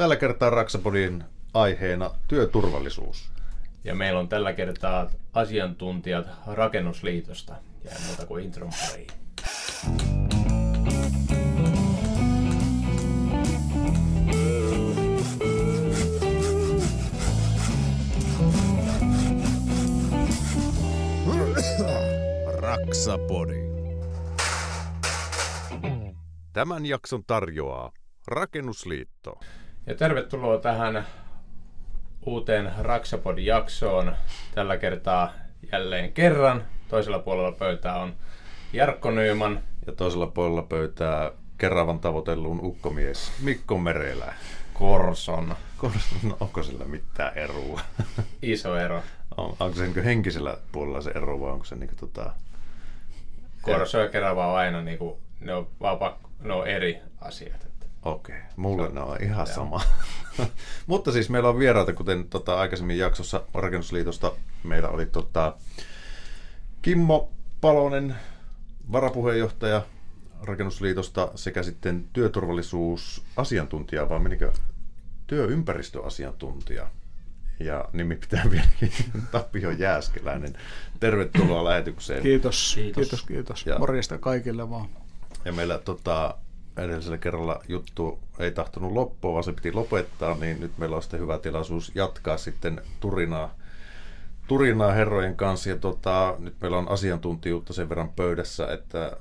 Tällä kertaa Raksapodin aiheena työturvallisuus. Ja meillä on tällä kertaa asiantuntijat Rakennusliitosta. Ja muuta kuin intron pariin. Raksapodi. Tämän jakson tarjoaa Rakennusliitto. Ja tervetuloa tähän uuteen Raksapodin jaksoon. Tällä kertaa jälleen kerran. Toisella puolella pöytää on Jarkko Nyyman. Ja toisella puolella pöytää Keravan tavoitellun ukkomies Mikko Merelä. Korson. Korson, no, onko sillä mitään eroa? Iso ero. On, onko se niin henkisellä puolella se ero vai onko se niin tota... Korso ja Kerava on aina niin kuin, ne on, vaan pakko, ne on eri asiat. Okei, okay. mulle ne on ihan Joo. sama. Mutta siis meillä on vieraita, kuten tota, aikaisemmin jaksossa Rakennusliitosta meillä oli tota, Kimmo Palonen, varapuheenjohtaja Rakennusliitosta sekä sitten työturvallisuusasiantuntija, vai menikö työympäristöasiantuntija? Ja nimi pitää vieläkin Tapio Jääskeläinen. Tervetuloa lähetykseen. Kiitos, kiitos, kiitos. kiitos. Ja, Morjesta kaikille vaan. Ja meillä tota, edellisellä kerralla juttu ei tahtonut loppua, vaan se piti lopettaa, niin nyt meillä on sitten hyvä tilaisuus jatkaa sitten turinaa, turinaa herrojen kanssa. Ja tota, nyt meillä on asiantuntijuutta sen verran pöydässä, että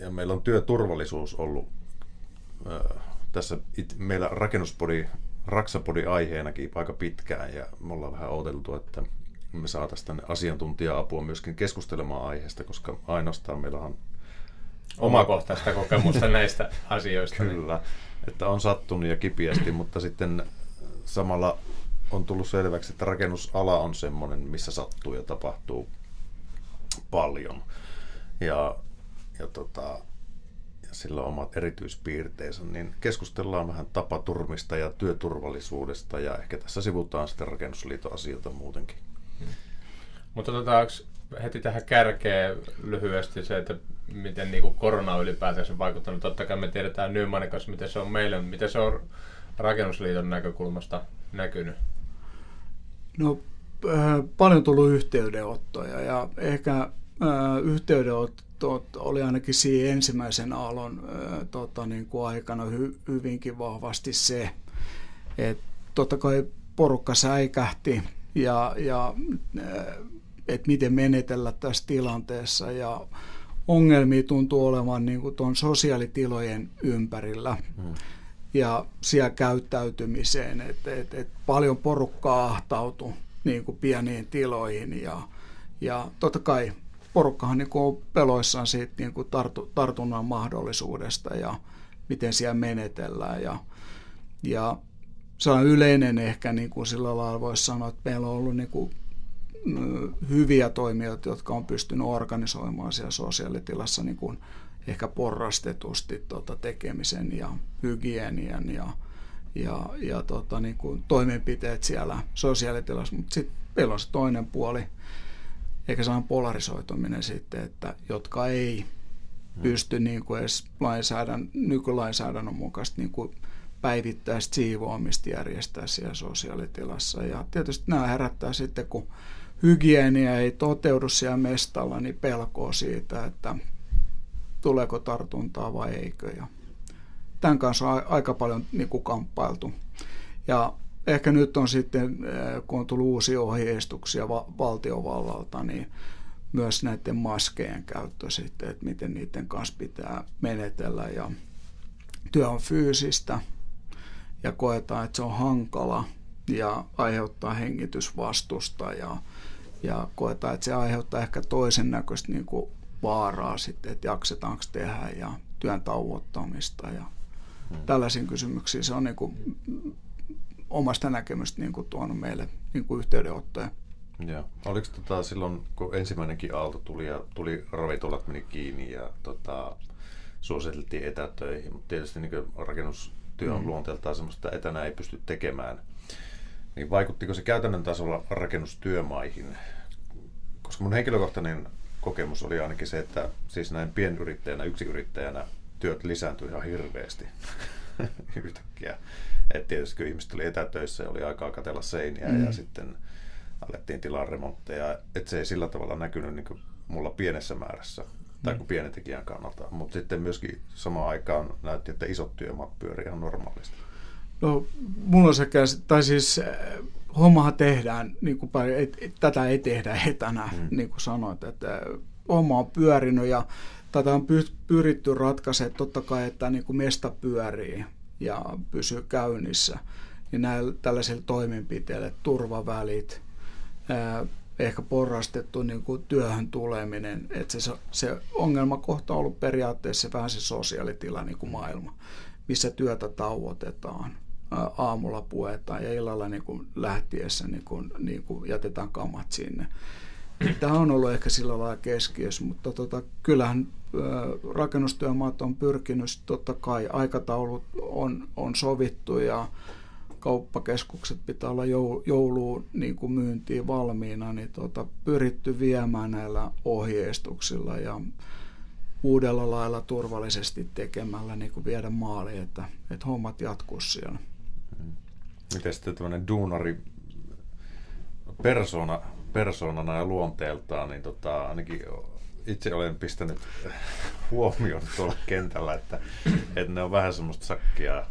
ja meillä on työturvallisuus ollut äh, tässä it, meillä rakennuspodi, raksapodi aiheenakin aika pitkään ja me ollaan vähän odoteltu, että me saataisiin tänne asiantuntija-apua myöskin keskustelemaan aiheesta, koska ainoastaan meillä on omakohtaista kokemusta näistä asioista. Kyllä, että on sattunut ja kipiästi, mutta sitten samalla on tullut selväksi, että rakennusala on semmoinen, missä sattuu ja tapahtuu paljon. Ja, ja, tota, ja sillä on omat erityispiirteensä, niin keskustellaan vähän tapaturmista ja työturvallisuudesta ja ehkä tässä sivutaan sitten rakennusliiton asioita muutenkin. Hmm. Mutta otetaanko heti tähän kärkeen lyhyesti se, että miten niin kuin korona on ylipäätänsä vaikuttanut. Totta kai me tiedetään Nymanin kanssa, miten se on meille, miten se on rakennusliiton näkökulmasta näkynyt. No äh, paljon tullut yhteydenottoja ja ehkä äh, yhteydenotto oli ainakin siinä ensimmäisen aallon äh, tota, niin kuin aikana hy, hyvinkin vahvasti se, että totta kai porukka säikähti ja, ja äh, että miten menetellä tässä tilanteessa ja ongelmia tuntuu olevan niin kuin tuon sosiaalitilojen ympärillä hmm. ja siellä käyttäytymiseen, että et, et paljon porukkaa ahtautui niin kuin pieniin tiloihin ja, ja totta kai porukkahan niin kuin on peloissaan siitä niin kuin tartu, tartunnan mahdollisuudesta ja miten siellä menetellään ja, ja se on yleinen ehkä niin kuin sillä lailla voisi sanoa, että meillä on ollut niin kuin hyviä toimijoita, jotka on pystynyt organisoimaan siellä sosiaalitilassa niin kuin ehkä porrastetusti tota, tekemisen ja hygienian ja, ja, ja tota, niin kuin toimenpiteet siellä sosiaalitilassa. Mutta sitten meillä on se toinen puoli, eikä saa polarisoituminen sitten, että jotka ei hmm. pysty niin kuin edes lainsäädän, nykylainsäädännön mukaisesti niin kuin päivittäistä siivoamista järjestää siellä sosiaalitilassa. Ja tietysti nämä herättää sitten, kun hygienia ei toteudu siellä mestalla, niin pelkoa siitä, että tuleeko tartuntaa vai eikö. Ja tämän kanssa on aika paljon niin kuin kamppailtu. Ja ehkä nyt on sitten, eh, kun on tullut uusia ohjeistuksia valtiovallalta, niin myös näiden maskejen käyttö sitten, että miten niiden kanssa pitää menetellä. Ja työ on fyysistä ja koetaan, että se on hankala ja aiheuttaa hengitysvastusta ja ja koetaan, että se aiheuttaa ehkä toisen näköistä niin kuin vaaraa sitten, että jaksetaanko tehdä ja työn tauottamista ja hmm. tällaisiin kysymyksiin. Se on niin kuin omasta näkemystä niin kuin tuonut meille niin kuin yhteydenottoja. Joo. Oliko tota, silloin, kun ensimmäinenkin aalto tuli ja tuli ravintolat meni kiinni ja tota, suositeltiin etätöihin, mutta tietysti niin rakennustyö on mm. luonteeltaan sellaista, että etänä ei pysty tekemään – niin vaikuttiko se käytännön tasolla rakennustyömaihin? Koska mun henkilökohtainen kokemus oli ainakin se, että siis näin pienyrittäjänä, yksiyrittäjänä työt lisääntyi ihan hirveästi yhtäkkiä. Et tietysti kun ihmiset oli etätöissä ja oli aikaa katella seiniä mm. ja sitten alettiin tilaa remontteja. Että se ei sillä tavalla näkynyt niin mulla pienessä määrässä tai kuin pienen tekijän kannalta. Mutta sitten myöskin samaan aikaan näytti, että isot työmaat pyörii ihan normaalisti. No, mulla sekä, tai siis äh, hommahan tehdään, niin kuin paljon, et, et, tätä ei tehdä etänä, mm. niin kuin sanoit, että äh, homma on pyörinyt ja tätä on pyritty ratkaisemaan totta kai, että niin kuin mesta pyörii ja pysyy käynnissä. Niin näillä tällaisilla toimenpiteillä, turvavälit, ää, ehkä porrastettu niin kuin työhön tuleminen, että se, se ongelmakohta on ollut periaatteessa vähän se sosiaalitila niin kuin maailma, missä työtä tauotetaan, aamulla puetaan ja illalla niin kuin lähtiessä niin kuin, niin kuin jätetään kamat sinne. Tämä on ollut ehkä sillä lailla keskiössä, mutta tota, kyllähän rakennustyömaat on pyrkinyt, totta kai aikataulut on, on sovittu ja kauppakeskukset pitää olla jouluun niin kuin myyntiin valmiina, niin tota, pyritty viemään näillä ohjeistuksilla ja uudella lailla turvallisesti tekemällä niin kuin viedä maaliin, että, että hommat jatkuu siellä. Miten sitten tämmöinen duunari persona, persoonana ja luonteeltaan, niin tota, ainakin itse olen pistänyt huomioon tuolla kentällä, että, että ne on vähän semmoista sakkia,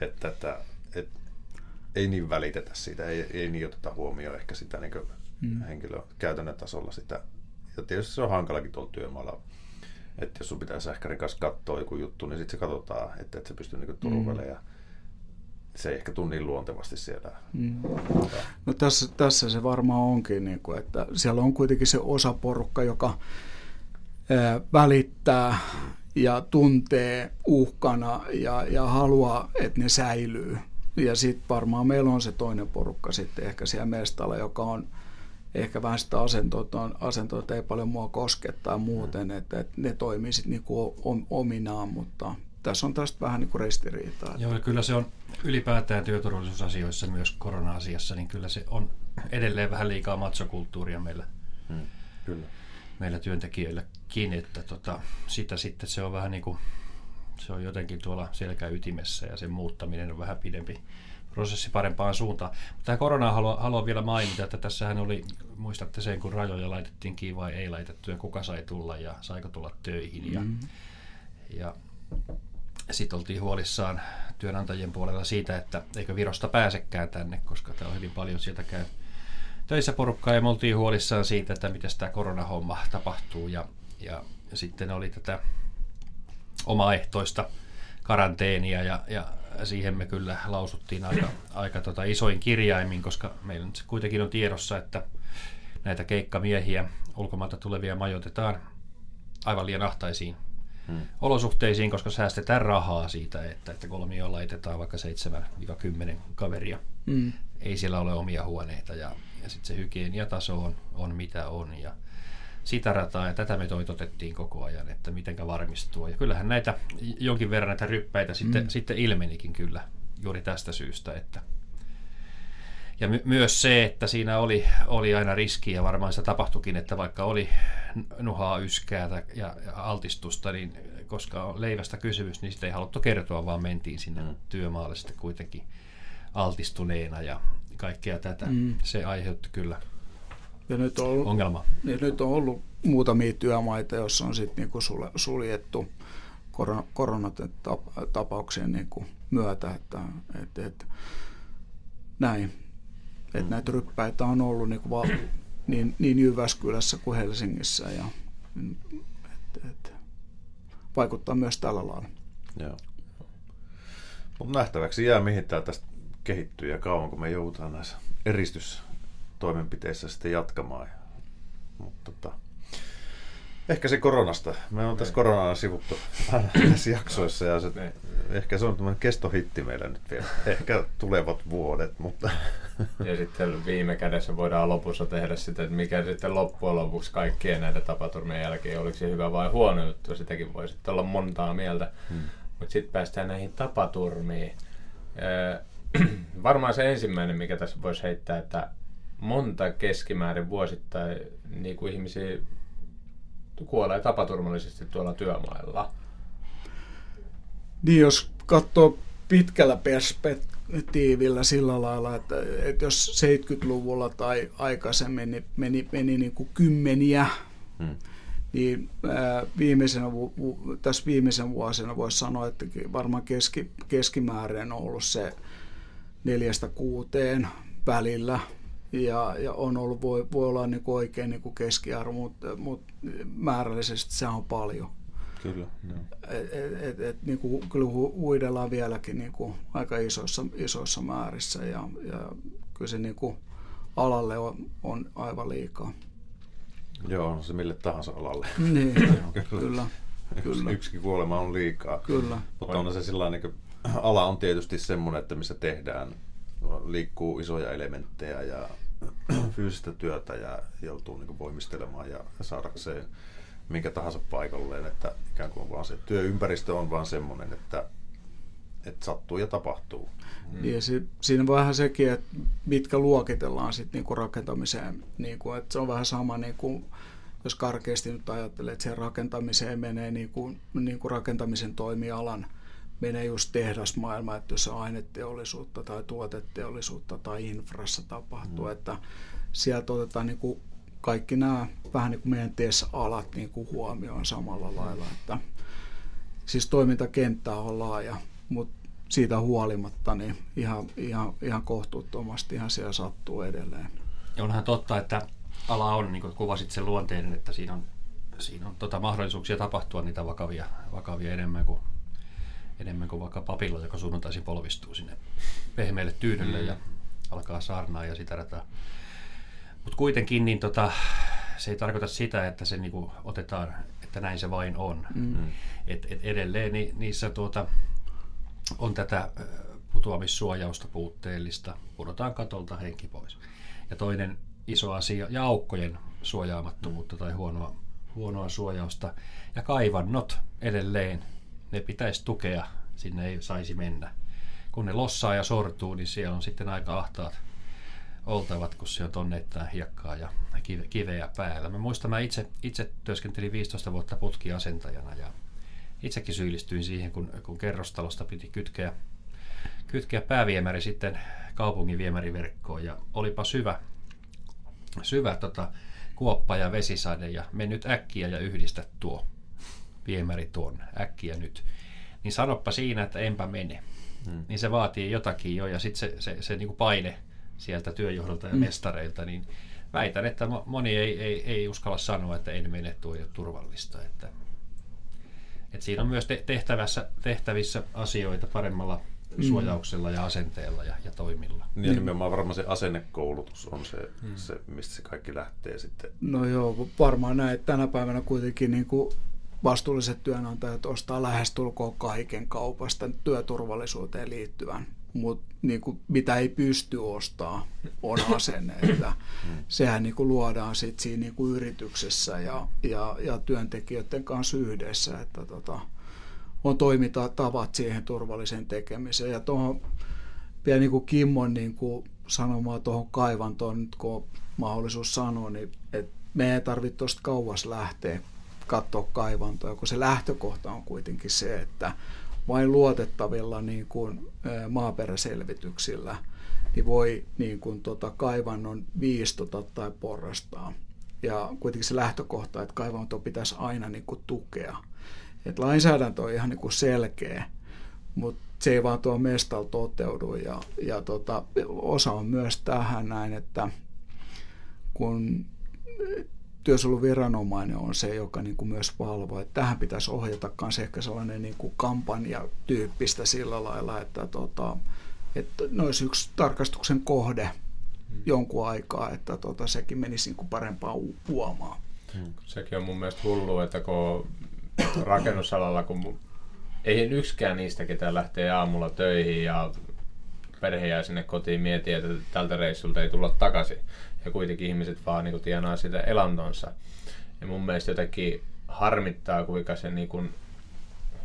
että, että, että ei niin välitetä siitä, ei, ei niin oteta huomioon ehkä sitä niin mm. henkilön käytännön tasolla sitä. Ja tietysti se on hankalakin tuolla työmaalla, että jos sun pitää sähkärin kanssa katsoa joku juttu, niin sitten se katsotaan, että, että se pystyy niin turvelemaan. Mm. Ja se ei ehkä tunni luontevasti siellä. Mm. No tässä, tässä se varmaan onkin, niin kuin, että siellä on kuitenkin se osaporukka, joka ää, välittää ja tuntee uhkana ja, ja haluaa, että ne säilyy. Ja sitten varmaan meillä on se toinen porukka sitten ehkä siellä mestalla, joka on ehkä vähän sitä asentoa, asentoa ei paljon mua koskettaa muuten, että, että ne toimii sitten niinku ominaan, mutta tässä on tästä vähän niin kuin ristiriitaa. Joo, kyllä se on ylipäätään työturvallisuusasioissa, myös korona-asiassa, niin kyllä se on edelleen vähän liikaa matsokulttuuria meillä, hmm, kyllä. meillä työntekijöilläkin, että tota, sitä sitten se on vähän niin kuin se on jotenkin tuolla selkäytimessä ja sen muuttaminen on vähän pidempi prosessi parempaan suuntaan. Tämä korona haluan, haluan vielä mainita, että tässähän oli, muistatte sen, kun rajoja laitettiin kiinni vai ei laitettu ja kuka sai tulla ja saiko tulla töihin. Ja, mm. ja sitten oltiin huolissaan työnantajien puolella siitä, että eikö Virosta pääsekään tänne, koska tämä on hyvin paljon sieltä käy töissä porukkaa. Ja me oltiin huolissaan siitä, että miten tämä koronahomma tapahtuu. Ja, ja, ja sitten oli tätä omaehtoista karanteenia ja, ja siihen me kyllä lausuttiin aika, aika tota isoin kirjaimin, koska meillä nyt kuitenkin on tiedossa, että näitä keikkamiehiä ulkomailta tulevia majoitetaan aivan liian ahtaisiin hmm. olosuhteisiin, koska säästetään rahaa siitä, että, että kolmio laitetaan vaikka 7-10 kaveria. Hmm. Ei siellä ole omia huoneita ja, ja sitten se hygieniataso on, on mitä on ja sitä rataa ja tätä me toitotettiin koko ajan, että mitenkä varmistuu. Ja kyllähän näitä jonkin verran näitä ryppäitä sitten, mm. sitten ilmenikin kyllä juuri tästä syystä, että ja my- myös se, että siinä oli, oli aina riski ja varmaan se tapahtuikin, että vaikka oli nuhaa, yskää ja, ja altistusta, niin koska on leivästä kysymys, niin sitä ei haluttu kertoa, vaan mentiin sinne mm. työmaalle sitten kuitenkin altistuneena ja kaikkea tätä. Mm. Se aiheutti kyllä ja nyt on ollut, ongelma. Ja nyt on ollut muutamia työmaita, joissa on sitten niinku suljettu koronatapauksien niinku myötä, että, että, että näin. Että mm. näitä ryppäitä on ollut niinku va, niin, niin Jyväskylässä kuin Helsingissä ja että, että, vaikuttaa myös tällä lailla. Joo. Mutta nähtäväksi jää, mihin tämä tästä kehittyy ja kauan, kun me joudutaan näissä eristys toimenpiteissä sitten jatkamaan. Mutta tota, ehkä se koronasta. Me on tässä koronaa sivuttu näissä jaksoissa ja se, ne. ehkä se on tämmöinen kestohitti meillä nyt vielä. Ehkä tulevat vuodet, mutta... Ja sitten viime kädessä voidaan lopussa tehdä sitä, että mikä sitten loppujen lopuksi kaikkien näiden tapaturmien jälkeen, oliko se hyvä vai huono juttu, sitäkin voi sitten olla montaa mieltä. Hmm. Mutta sitten päästään näihin tapaturmiin. varmaan se ensimmäinen, mikä tässä voisi heittää, että monta keskimäärin vuosittain niin kuin ihmisiä kuolee tapaturmallisesti tuolla työmailla. Niin, jos katsoo pitkällä perspe- tiivillä sillä lailla, että, että jos 70-luvulla tai aikaisemmin niin meni, meni niin kuin kymmeniä, hmm. niin ää, viimeisenä, tässä viimeisen vuosina voisi sanoa, että varmaan keski, keskimäärin on ollut se neljästä kuuteen välillä, ja, ja on ollut, voi, voi olla niin kuin oikein niin kuin keskiarvo, mutta, mutta määrällisesti se on paljon. Kyllä. Et, et, et, et, niin kuin, kyllä huidellaan vieläkin niin kuin aika isoissa, isoissa määrissä ja, ja kyllä se niin kuin alalle on, on aivan liikaa. Joo, on se mille tahansa alalle. Niin, kyllä. kyllä. kyllä. Yksi kuolema on liikaa. Kyllä. Mutta on se sillä niin ala on tietysti semmoinen, että missä tehdään, liikkuu isoja elementtejä ja fyysistä työtä ja joutuu niin voimistelemaan ja, saadakseen minkä tahansa paikalleen, että ikään kuin vaan se työympäristö on vaan semmoinen, että, että sattuu ja tapahtuu. Mm. Ja se, siinä vähän sekin, että mitkä luokitellaan sitten niinku rakentamiseen. Niinku, että se on vähän sama, niinku, jos karkeasti nyt ajattelee, että siihen rakentamiseen menee niinku, niinku rakentamisen toimialan menee just tehdasmaailma, että jos on aineteollisuutta tai tuoteteollisuutta tai infrassa tapahtuu, mm. että sieltä otetaan niinku kaikki nämä vähän niin kuin meidän TES-alat niin kuin huomioon samalla lailla. Että, siis toimintakenttä on laaja, mutta siitä huolimatta niin ihan, ihan, ihan kohtuuttomasti ihan siellä sattuu edelleen. Ja onhan totta, että ala on, niin kuin kuvasit sen luonteinen, että siinä on, siinä on tota mahdollisuuksia tapahtua niitä vakavia, vakavia enemmän kuin enemmän kuin vaikka papilla, joka sunnuntaisin polvistuu sinne pehmeälle tyynylle mm. ja alkaa saarnaa ja sitä rataa. Mutta kuitenkin niin tota, se ei tarkoita sitä, että se niinku otetaan, että näin se vain on. Mm. Et, et edelleen ni, niissä tuota, on tätä putoamissuojausta puutteellista, pudotaan katolta henki pois. Ja toinen iso asia, ja aukkojen suojaamattomuutta tai huonoa, huonoa suojausta. Ja kaivannot edelleen, ne pitäisi tukea, sinne ei saisi mennä. Kun ne lossaa ja sortuu, niin siellä on sitten aika ahtaat oltavat, kun se on tonneittain hiekkaa ja kiveä päällä. Mä muistan, mä itse, itse työskentelin 15 vuotta putkiasentajana ja itsekin syyllistyin siihen, kun, kun kerrostalosta piti kytkeä, kytkeä pääviemäri sitten kaupungin viemäriverkkoon ja olipa syvä, syvä tota, kuoppa ja vesisade ja me nyt äkkiä ja yhdistä tuo viemäri tuon äkkiä nyt. Niin sanoppa siinä, että enpä mene. Hmm. Niin se vaatii jotakin jo ja sitten se, se, se, se niin kuin paine sieltä työjohdolta ja mm. mestareilta, niin väitän, että moni ei, ei, ei uskalla sanoa, että en mene, tuo ei ole turvallista. Että, että siinä on myös tehtävässä, tehtävissä asioita paremmalla mm. suojauksella ja asenteella ja, ja toimilla. Niin ja nimenomaan varmaan se asennekoulutus on se, mm. se, mistä se kaikki lähtee sitten. No joo, varmaan näin. Tänä päivänä kuitenkin niin kuin vastuulliset työnantajat ostaa lähestulkoon kaiken kaupasta työturvallisuuteen liittyvän mutta niin kuin, mitä ei pysty ostaa on asenne. Että sehän niin kuin, luodaan sit siinä niin kuin, yrityksessä ja, ja, ja työntekijöiden kanssa yhdessä, että tota, on tavat siihen turvalliseen tekemiseen. Ja tuohon vielä niin kuin Kimmon niin kuin sanomaa tuohon kaivantoon, nyt kun on mahdollisuus sanoa, niin että me ei tarvitse tuosta kauas lähteä katsoa kaivantoa, kun se lähtökohta on kuitenkin se, että vain luotettavilla niin kuin, maaperäselvityksillä niin voi niin kuin, tota, kaivannon viistota tai porrastaa. Ja kuitenkin se lähtökohta, että kaivanto pitäisi aina niin kuin, tukea. Et lainsäädäntö on ihan niin kuin selkeä, mutta se ei vaan tuo mestalla toteudu. Ja, ja tota, osa on myös tähän näin, että kun työsuojeluviranomainen on se, joka niin kuin myös valvoo. Että tähän pitäisi ohjata myös ehkä sellainen niin kuin kampanja-tyyppistä sillä lailla, että, tota, että ne olisi yksi tarkastuksen kohde hmm. jonkun aikaa, että tota, sekin menisi niin kuin parempaa huomaa. Hmm. Sekin on mun mielestä hullu, että kun rakennusalalla, kun ei yksikään niistä, ketä lähtee aamulla töihin ja perhe jää sinne kotiin miettiä, että tältä reissulta ei tulla takaisin ja kuitenkin ihmiset vaan niin kuin, tienaa sitä elantonsa. Ja mun mielestä jotenkin harmittaa, kuinka se niin kuin,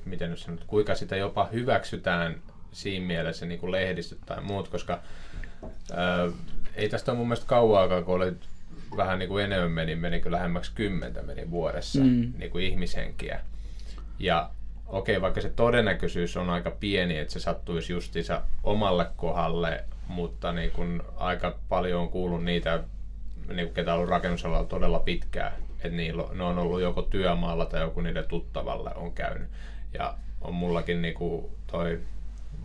miten nyt sanot, kuinka sitä jopa hyväksytään siinä mielessä niin kuin lehdistöt tai muut, koska ää, ei tästä ole mun mielestä kauaakaan, kun oli vähän niin kuin enemmän meni, menikö lähemmäksi kymmentä meni vuodessa mm. niin kuin ihmishenkiä. Ja okei, vaikka se todennäköisyys on aika pieni, että se sattuisi justiinsa omalle kohdalle, mutta niin kun aika paljon on kuullut niitä, niin kun ketä on ollut rakennusalalla todella pitkään, että niillä, ne on ollut joko työmaalla tai joku niiden tuttavalle on käynyt. Ja on mullakin niin kuin toi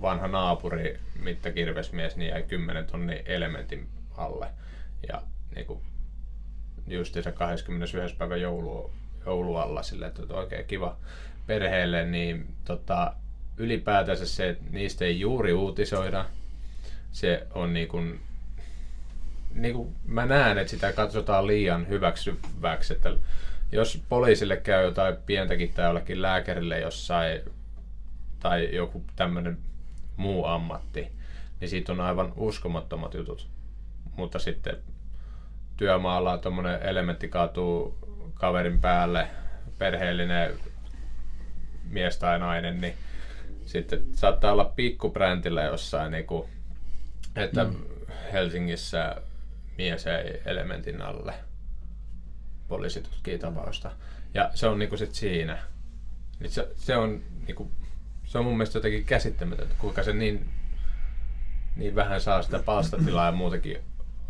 vanha naapuri, Mitta Kirvesmies, niin jäi 10 tonni elementin alle. Ja niin just se 21. päivä joulu, joulualla sille, että on oikein kiva perheelle, niin tota, ylipäätänsä se, että niistä ei juuri uutisoida. Se on niin kuin, niin kuin mä näen, että sitä katsotaan liian hyväksyväksi, että jos poliisille käy jotain pientäkin tai jollekin lääkärille jossain tai joku tämmöinen muu ammatti, niin siitä on aivan uskomattomat jutut. Mutta sitten työmaalla tuommoinen elementti kaatuu kaverin päälle, perheellinen mies tai nainen, niin sitten saattaa olla pikkubrändillä jossain, niin kuin, että mm. Helsingissä mies ei elementin alle. Poliisi tutkii tapausta. Ja se on niinku sit siinä. Niin se, se, on niinku, se on mun mielestä jotenkin käsittämätöntä, kuinka se niin, niin vähän saa sitä palstatilaa ja muutenkin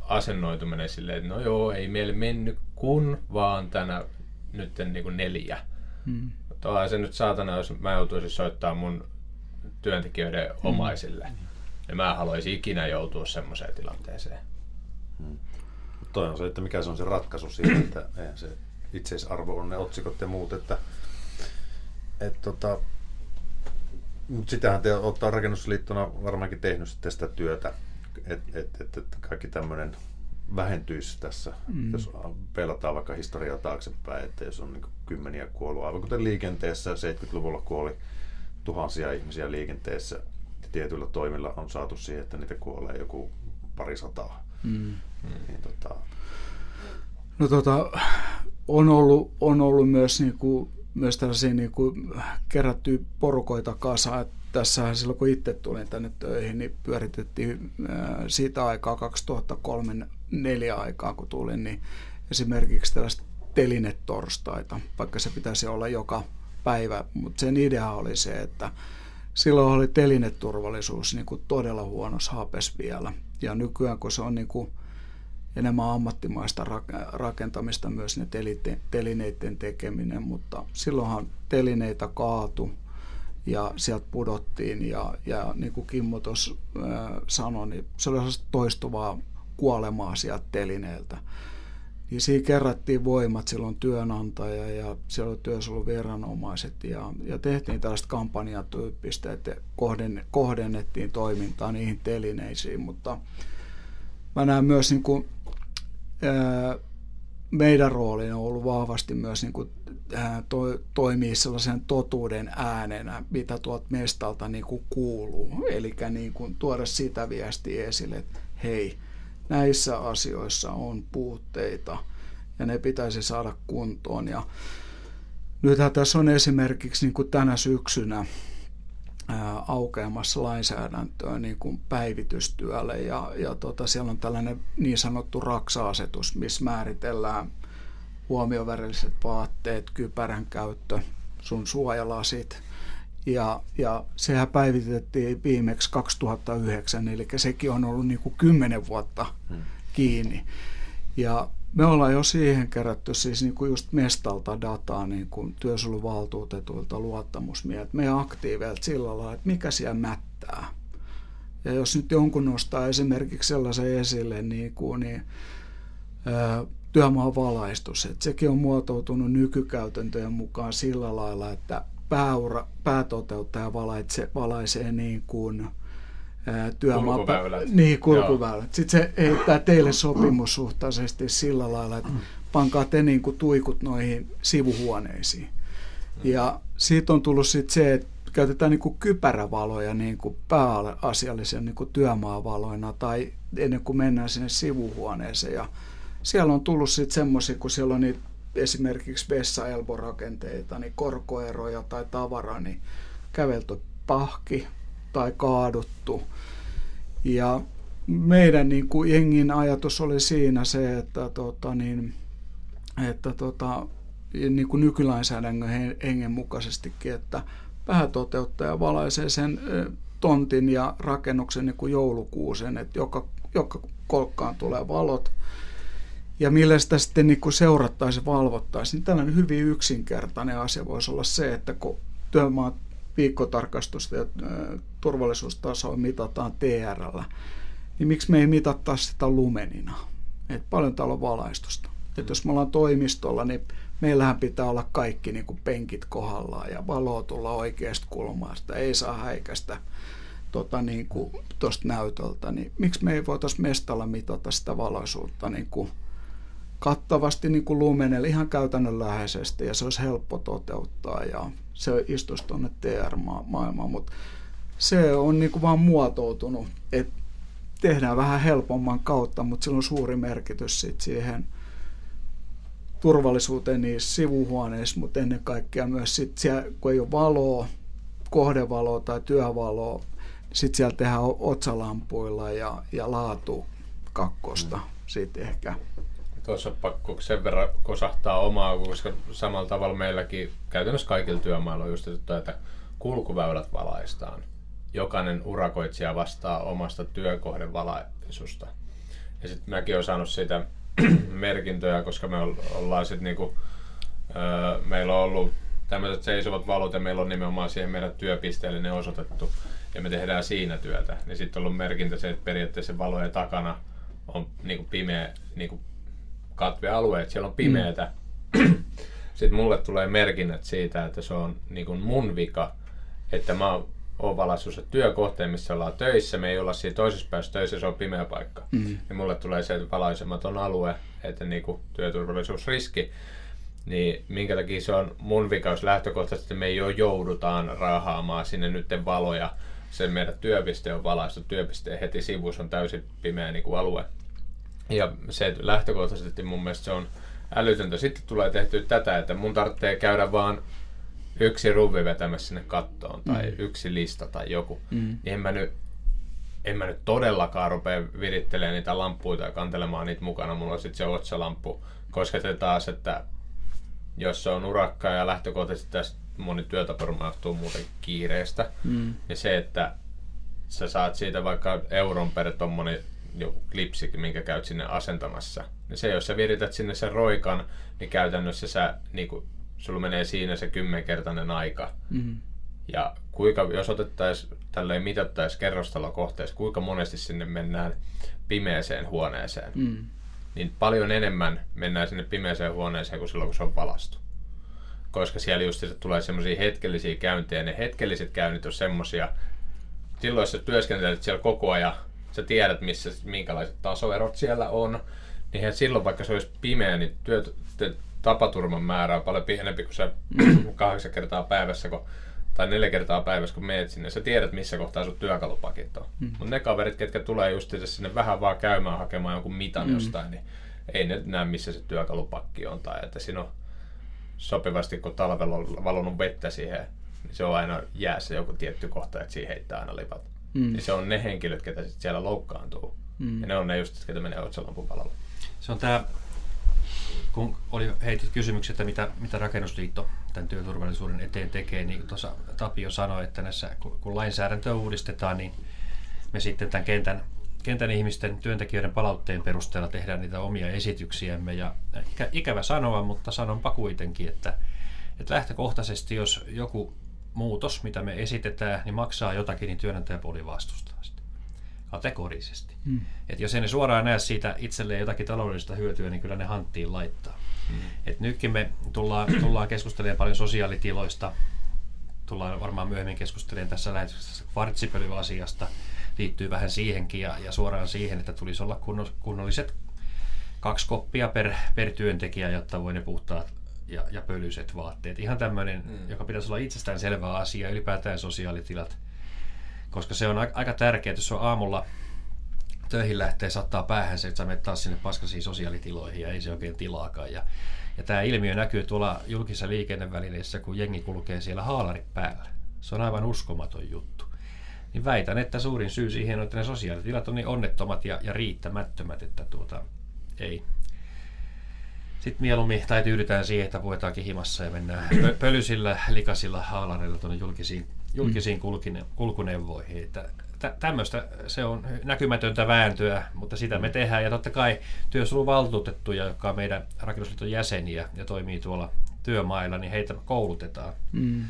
asennoituminen silleen, että no joo, ei meille mennyt kun vaan tänä nyt niin kuin neljä. Hmm. Mutta se nyt saatana, jos mä joutuisin soittaa mun työntekijöiden omaisille. Ja mä haluaisin ikinä joutua semmoiseen tilanteeseen. Hmm. Toi on se, että mikä se on se ratkaisu siihen, että eihän se itseisarvo on ne otsikot ja muut, että et tota, mutta sitähän te olette rakennusliittona varmaankin tehnyt sitten sitä työtä, että et, et, et kaikki tämmöinen vähentyisi tässä, mm. jos pelataan vaikka historiaa taaksepäin, että jos on niin kymmeniä kuollut, aivan kuten liikenteessä 70-luvulla kuoli tuhansia ihmisiä liikenteessä, tietyillä toimilla on saatu siihen, että niitä kuolee joku pari sataa. Mm. Niin, tota... No tota, on ollut, on ollut myös, niin kuin, myös tällaisia niin kuin, kerättyjä porukoita kasaan. Tässä silloin kun itse tulin tänne töihin, niin pyöritettiin siitä aikaa 2003 neljä aikaa kun tulin, niin esimerkiksi tällaista telinetorstaita, vaikka se pitäisi olla joka päivä, mutta sen idea oli se, että silloin oli telineturvallisuus niin kuin todella huonossa hapes vielä. Ja nykyään, kun se on niin kuin enemmän ammattimaista rakentamista myös ne telineiden tekeminen, mutta silloinhan telineitä kaatu ja sieltä pudottiin ja, ja niin kuin Kimmo tuossa sanoi, niin se oli toistuvaa kuolemaa sieltä telineeltä. Niin siinä kerrattiin voimat silloin työnantaja ja siellä työsuojeluviranomaiset ja, ja tehtiin tällaista kampanjatyyppistä, että kohden, kohdennettiin toimintaa niihin telineisiin, mutta mä näen myös niin kuin, ää, meidän rooli on ollut vahvasti myös niin kuin, ää, to, toimii sellaisen totuuden äänenä, mitä tuolta mestalta niin kuin kuuluu. Eli niin kuin, tuoda sitä viestiä esille, että hei, näissä asioissa on puutteita ja ne pitäisi saada kuntoon. Ja nythän tässä on esimerkiksi niin kuin tänä syksynä aukeamassa lainsäädäntöä niin kuin päivitystyölle ja, ja tota, siellä on tällainen niin sanottu raksa-asetus, missä määritellään huomiovärilliset vaatteet, kypärän käyttö, sun suojalasit, ja, ja sehän päivitettiin viimeksi 2009, eli sekin on ollut niin kuin 10 vuotta hmm. kiinni. Ja me ollaan jo siihen kerätty siis niin kuin just mestalta dataa niin kuin työsuojeluvaltuutetuilta luottamusmiehet, meidän aktiiveilta sillä lailla, että mikä siellä mättää. Ja jos nyt jonkun nostaa esimerkiksi sellaisen esille, niin, kuin, niin työmaan valaistus, että sekin on muotoutunut nykykäytäntöjen mukaan sillä lailla, että pääura, päätoteuttaja valaisee, valaisee niin kuin työmaa... Niin, kulkuväylät. Sitten se heittää teille sopimussuhtaisesti sillä lailla, että pankaa te niin kuin tuikut noihin sivuhuoneisiin. Ja siitä on tullut sitten se, että käytetään niin kuin kypärävaloja niin kuin pääasiallisen niin kuin työmaavaloina tai ennen kuin mennään sinne sivuhuoneeseen. Ja siellä on tullut sitten semmoisia, kun siellä on niitä esimerkiksi vessa-elborakenteita, niin korkoeroja tai tavaraa, niin kävelty pahki tai kaaduttu. Ja meidän niin kuin jengin ajatus oli siinä se, että, tota, niin, että tota, niin kuin nykylainsäädännön hengen mukaisestikin, että päätoteuttaja valaisee sen tontin ja rakennuksen niin kuin joulukuusen, että joka, joka kolkkaan tulee valot. Ja millä sitä sitten niin kuin seurattaisiin ja valvottaisiin, niin tällainen hyvin yksinkertainen asia voisi olla se, että kun työmaa viikkotarkastusta ja turvallisuustasoa mitataan TRllä, niin miksi me ei mitattaisi sitä lumenina? Et paljon täällä on valaistusta. Et jos me ollaan toimistolla, niin meillähän pitää olla kaikki niin kuin penkit kohdallaan ja valoa tulla oikeasta kulmasta. Ei saa häikästä tota, niin näytöltä. Niin miksi me ei voitaisiin mestalla mitata sitä valoisuutta niin kuin kattavasti niin kuin lumenelle ihan käytännönläheisesti ja se olisi helppo toteuttaa ja se istuisi tuonne TR-maailmaan, mutta se on niin kuin vaan muotoutunut, että tehdään vähän helpomman kautta, mutta sillä on suuri merkitys sit siihen turvallisuuteen niissä sivuhuoneissa, mutta ennen kaikkea myös sit siellä, kun ei ole valoa, kohdevaloa tai työvaloa, sitten siellä tehdään otsalampuilla ja, ja laatu kakkosta mm. sitten ehkä. Tuossa pakko sen verran kosahtaa omaa, koska samalla tavalla meilläkin käytännössä kaikilla työmailla on just että kulkuväylät valaistaan jokainen urakoitsija vastaa omasta työkohdevalaisusta. Ja sitten mäkin olen saanut siitä merkintöjä, koska me ollaan sitten niinku, öö, meillä on ollut tämmöiset seisovat valot ja meillä on nimenomaan siihen meidän työpisteelle ne osoitettu ja me tehdään siinä työtä. Niin sitten on ollut merkintä se, että periaatteessa valojen takana on niinku pimeä niinku katvealue, että siellä on pimeätä. Mm. sitten mulle tulee merkinnät siitä, että se on niinku mun vika, että mä oon valaissut se työkohteen, missä ollaan töissä, me ei olla siinä toisessa päässä töissä, se on pimeä paikka. Mm. Ja mulle tulee se valaisematon alue, että niinku työturvallisuusriski, niin minkä takia se on mun vikaus lähtökohtaisesti, että me jo joudutaan rahaamaan sinne nytten valoja. Se meidän työpiste on valaistu, työpisteen heti sivussa on täysin pimeä niin kuin alue. Ja se lähtökohtaisesti mun mielestä se on älytöntä. Sitten tulee tehty tätä, että mun tarvitsee käydä vaan yksi ruvi vetämässä sinne kattoon tai mm. yksi lista tai joku, mm. niin en mä nyt en mä nyt todellakaan rupea virittelemään niitä lampuita ja kantelemaan niitä mukana. Mulla on sitten se otsalamppu. Koska se taas, että jos se on urakka ja lähtökohtaisesti tästä moni työtaporma johtuu muuten kiireestä, mm. niin se, että sä saat siitä vaikka euron per tommonen joku klipsi, minkä käyt sinne asentamassa, niin se, jos sä virität sinne sen roikan, niin käytännössä sä niin kuin, sulla menee siinä se kymmenkertainen aika. Mm-hmm. Ja kuinka, jos otettaisiin, tälleen mitattaisiin kerrostalokohteessa, kuinka monesti sinne mennään pimeäseen huoneeseen, mm. niin paljon enemmän mennään sinne pimeäseen huoneeseen kuin silloin, kun se on valastu. Koska siellä just se tulee semmoisia hetkellisiä käyntejä, ne hetkelliset käynnit on semmoisia, silloin jos sä työskentelet siellä koko ajan, sä tiedät, missä, minkälaiset tasoerot siellä on, niin silloin vaikka se olisi pimeä, niin työt, tapaturman määrä on paljon pienempi kuin se kahdeksan kertaa päivässä, kun, tai neljä kertaa päivässä, kun meet sinne. Sä tiedät, missä kohtaa sun työkalupakit on. Mm. Mutta ne kaverit, ketkä tulee just sinne vähän vaan käymään hakemaan jonkun mitan mm. jostain, niin ei ne näe, missä se työkalupakki on. Tai että siinä on sopivasti, kun talvella on valunut vettä siihen, niin se on aina jäässä joku tietty kohta, että siihen heittää aina lipat. Mm. Niin se on ne henkilöt, ketä sit siellä loukkaantuu. Mm. Ja ne on ne just, ketä menee otsalampun palalle. Se on tämä kun oli heitit kysymyksiä, että mitä, mitä rakennusliitto tämän työturvallisuuden eteen tekee, niin tuossa Tapio sanoi, että näissä, kun lainsäädäntöä uudistetaan, niin me sitten tämän kentän, kentän ihmisten työntekijöiden palautteen perusteella tehdään niitä omia esityksiämme. Ja ikä, ikävä sanoa, mutta sanonpa kuitenkin, että, että lähtökohtaisesti, jos joku muutos, mitä me esitetään, niin maksaa jotakin, niin työnantajapuoli vastustaa sitä kategorisesti. Mm. Et jos ei ne suoraan näe siitä itselleen jotakin taloudellista hyötyä, niin kyllä ne hanttiin laittaa. Mm. Et nytkin me tullaan, tullaan keskustelemaan paljon sosiaalitiloista, tullaan varmaan myöhemmin keskustelemaan tässä lähetyksessä kvartsipölyasiasta, liittyy vähän siihenkin ja, ja suoraan siihen, että tulisi olla kunnolliset kaksi koppia per, per työntekijä, jotta voi ne puhtaat ja, ja pölyiset vaatteet. Ihan tämmöinen, mm. joka pitäisi olla itsestään selvä asia, ylipäätään sosiaalitilat – koska se on aika tärkeää, jos on aamulla töihin lähtee, sattaa päähän se, että sä menet taas sinne paskasiin sosiaalitiloihin ja ei se oikein tilaakaan. Ja, ja tämä ilmiö näkyy tuolla julkisissa liikennevälineissä, kun jengi kulkee siellä haalarit päällä. Se on aivan uskomaton juttu. Niin väitän, että suurin syy siihen on, että ne sosiaalitilat on niin onnettomat ja, ja riittämättömät, että tuota, ei, sitten mieluummin tai tyydytään siihen, että puetaan kihimassa ja mennään pö- pölysillä, likaisilla haalareilla tuonne julkisiin, julkisiin kulkine, kulkuneuvoihin. Että tä- tämmöistä se on näkymätöntä vääntöä, mutta sitä me tehdään. Ja totta kai työsuojeluvaltuutettuja, jotka on meidän rakennusliiton jäseniä ja toimii tuolla työmailla, niin heitä koulutetaan Mm.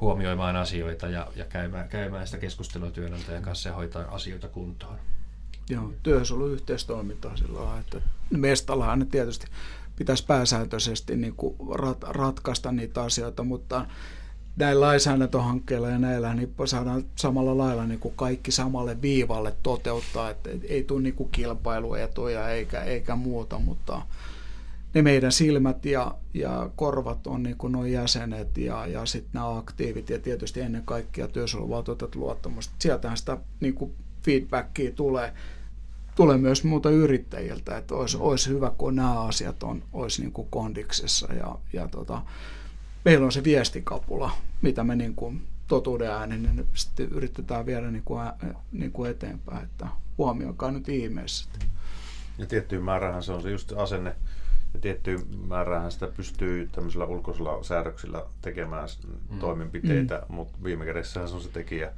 huomioimaan asioita ja, ja käymään, käymään sitä keskustelua työnantajan kanssa ja hoitaa asioita kuntoon. Joo, työsuojeluyhteistoimintaa sillä lailla, että mestallahan ne tietysti pitäisi pääsääntöisesti niin kuin rat, ratkaista niitä asioita, mutta näillä lainsäädäntöhankkeilla ja näillä niin saadaan samalla lailla niin kuin kaikki samalle viivalle toteuttaa, että ei tule niin kuin kilpailuetuja eikä, eikä muuta, mutta ne meidän silmät ja, ja korvat on niin kuin nuo jäsenet ja, ja sitten nämä aktiivit ja tietysti ennen kaikkea työsuojeluvaltuutetut luottamusta. Sieltähän sitä niin kuin feedbackia tulee, tulee myös muuta yrittäjiltä, että olisi, olisi hyvä, kun nämä asiat on, olisi niin kuin kondiksessa ja, ja tota, meillä on se viestikapula, mitä me niin kuin totuuden äänen niin sitten yritetään viedä niin kuin, niin kuin eteenpäin, että huomioikaa nyt ihmeessä. Ja tiettyyn määrähän se on se just asenne, ja tiettyyn määrähän sitä pystyy tämmöisillä ulkoisilla säädöksillä tekemään mm. toimenpiteitä, mm. mutta viime kädessähän se on se tekijä,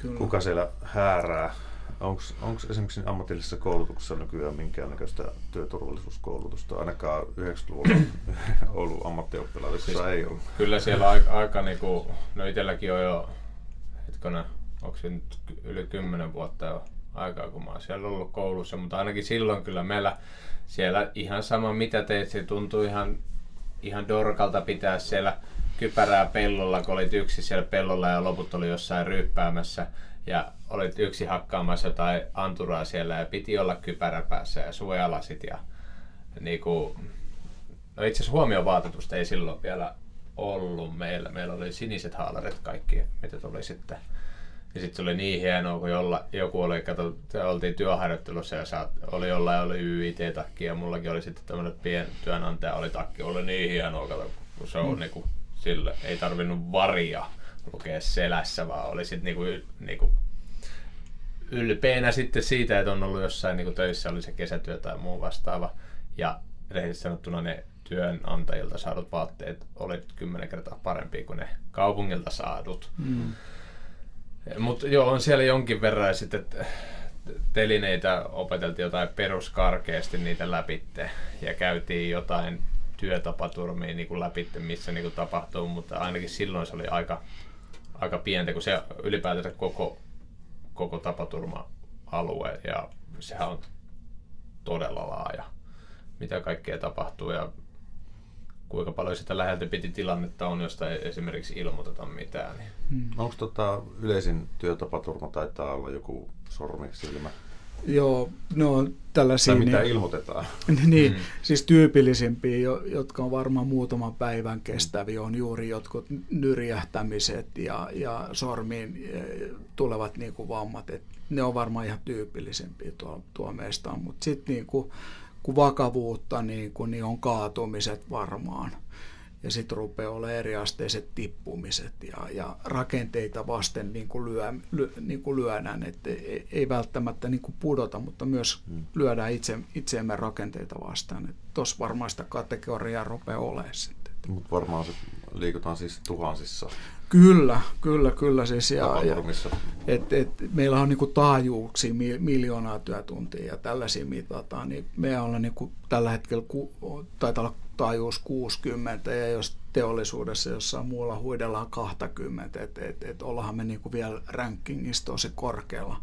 Kyllä. kuka siellä häärää. Onko esimerkiksi ammatillisessa koulutuksessa nykyään minkäännäköistä työturvallisuuskoulutusta? Ainakaan 90-luvulla ollut ammattioppilaissa siis ei ollut. Kyllä siellä aika, aika niinku, no itselläkin on jo, hetkona, onko se nyt yli 10 vuotta jo aikaa, kun mä oon siellä ollut koulussa, mutta ainakin silloin kyllä meillä siellä ihan sama mitä teet, se tuntuu ihan, ihan dorkalta pitää siellä kypärää pellolla, kun olit yksi siellä pellolla ja loput oli jossain ryppäämässä ja olit yksi hakkaamassa jotain anturaa siellä ja piti olla kypärä päässä ja suojalasit ja niinku, no itse asiassa huomiovaatetusta ei silloin vielä ollut meillä. Meillä oli siniset haalarit kaikki, mitä tuli sitten. Ja sitten se oli niin hienoa, kun jolla, joku oli, kato, oltiin työharjoittelussa ja saat, oli jollain oli YIT-takki ja mullakin oli sitten tämmöinen pien työnantaja oli takki. Oli niin hienoa, kato, kun se on mm. niinku, sille ei tarvinnut varia lukea selässä, vaan oli sitten niinku, niinku ylpeänä sitten siitä, että on ollut jossain niinku töissä, oli se kesätyö tai muu vastaava. Ja rehellisesti sanottuna ne työnantajilta saadut vaatteet oli kymmenen kertaa parempia kuin ne kaupungilta saadut. Mm. Mutta joo, on siellä jonkin verran sitten telineitä opeteltiin jotain peruskarkeasti niitä läpitte ja käytiin jotain työtapaturmia niin kuin läpitte, missä niin kuin tapahtuu, mutta ainakin silloin se oli aika, aika pientä, kun se ylipäätänsä koko, koko tapaturma-alue ja sehän on todella laaja, mitä kaikkea tapahtuu ja kuinka paljon sitä läheltä piti tilannetta on, josta ei esimerkiksi ilmoiteta mitään. Hmm. Onko tota yleisin työtapaturma taitaa olla joku sormisilmä? Joo, no on tällaisia... Tai mitä niin, ilmoitetaan. niin, mm. siis tyypillisimpiä, jotka on varmaan muutaman päivän kestäviä, on juuri jotkut nyrjähtämiset ja, ja sormiin e, tulevat niin kuin vammat. Et ne on varmaan ihan tyypillisempiä tuo, tuo meistä, mutta sitten niin kuin, kun vakavuutta, niin, kuin, niin on kaatumiset varmaan. Ja sitten rupeaa olemaan eriasteiset tippumiset ja, ja rakenteita vasten niin kuin lyö, ly, niin kuin lyödään, että ei, ei välttämättä niin kuin pudota, mutta myös hmm. lyödään itse, itseemme rakenteita vastaan. Tuossa varmaan sitä kategoriaa rupeaa olemaan sitten. Mutta varmaan se liikutaan siis tuhansissa. Kyllä, kyllä, kyllä. Siis ja, ja, et, et, meillä on niinku taajuuksia miljoonaa työtuntia ja tällaisia mitataan, niin me ollaan niinku tällä hetkellä, ku, taitaa olla taajuus 60 ja jos teollisuudessa jossain muualla huidellaan 20, että et, et ollaanhan me niinku vielä rankingissa tosi korkealla.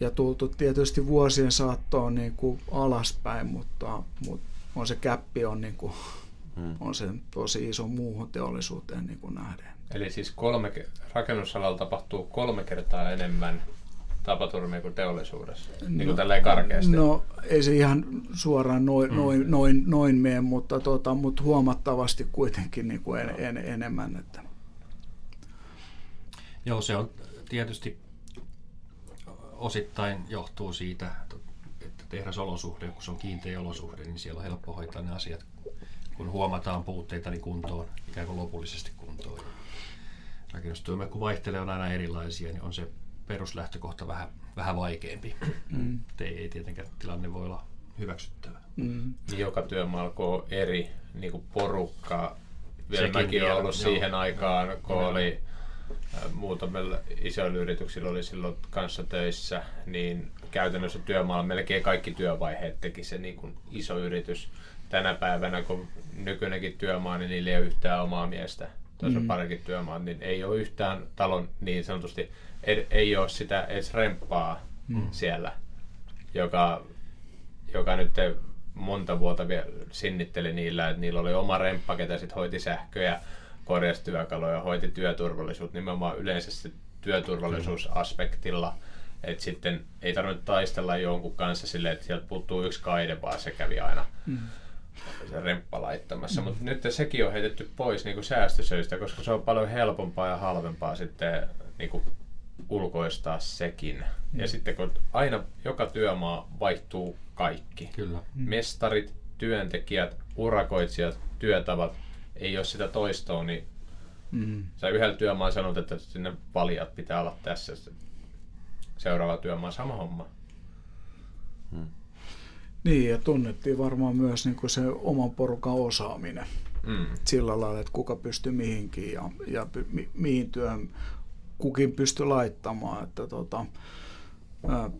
Ja tultu tietysti vuosien saattoon niinku alaspäin, mutta, mutta on se käppi on, niinku, hmm. on se tosi iso muuhun teollisuuteen niin kuin nähden. Eli siis kolme, rakennusalalla tapahtuu kolme kertaa enemmän tapaturmia kuin teollisuudessa, no, niin kuin tälleen karkeasti? No ei se ihan suoraan noin, mm. noin, noin, noin mene, mutta, tota, mutta huomattavasti kuitenkin niin kuin en, en, enemmän. Että. Joo, se on tietysti osittain johtuu siitä, että tehdasolosuhde, kun se on kiinteä olosuhde, niin siellä on helppo hoitaa ne asiat, kun huomataan puutteita, niin kuntoon, ikään kuin lopullisesti kuntoon rakennustyömme kun vaihtelee on aina erilaisia, niin on se peruslähtökohta vähän, vähän vaikeampi. Mm. Ei, ei tietenkään tilanne voi olla hyväksyttävä. mm. niin joka työmaalla on eri niin kuin porukkaa. Vielä Sekin mäkin ollut joo. siihen aikaan, kun oli äh, muutamilla isoilla yrityksillä oli silloin kanssa töissä, niin käytännössä työmaalla melkein kaikki työvaiheet teki se niin kuin iso yritys. Tänä päivänä, kun nykyinenkin työmaa, niin niillä ei ole yhtään omaa miestä. Tuossa mm. parikin työmaa, niin ei ole yhtään talon niin sanotusti, ei, ei ole sitä edes remppaa mm. siellä, joka, joka nyt monta vuotta vielä sinnitteli niillä, että niillä oli oma remppa, ketä sitten hoiti sähköjä, korjasi työkaluja, hoiti työturvallisuutta, nimenomaan yleisesti työturvallisuusaspektilla. Että sitten ei tarvinnut taistella jonkun kanssa silleen, että sieltä puuttuu yksi kaide, vaan se kävi aina mm. se remppa laittamassa. Mm. Mutta nyt sekin on heitetty pois niin kuin säästösyistä, koska se on paljon helpompaa ja halvempaa sitten niin kuin ulkoistaa sekin. Mm. Ja sitten kun aina joka työmaa vaihtuu kaikki. Kyllä. Mm. Mestarit, työntekijät, urakoitsijat, työtavat, ei ole sitä toistoa, niin mm. sä yhdellä työmaa sanot, että sinne valijat pitää olla tässä. Seuraava työmaa sama homma. Hmm. Niin, ja tunnettiin varmaan myös niin kuin se oman porukan osaaminen. Mm. Sillä lailla, että kuka pystyy mihinkin ja, ja mi, mihin työhön kukin pystyy laittamaan. Että, tota, ää,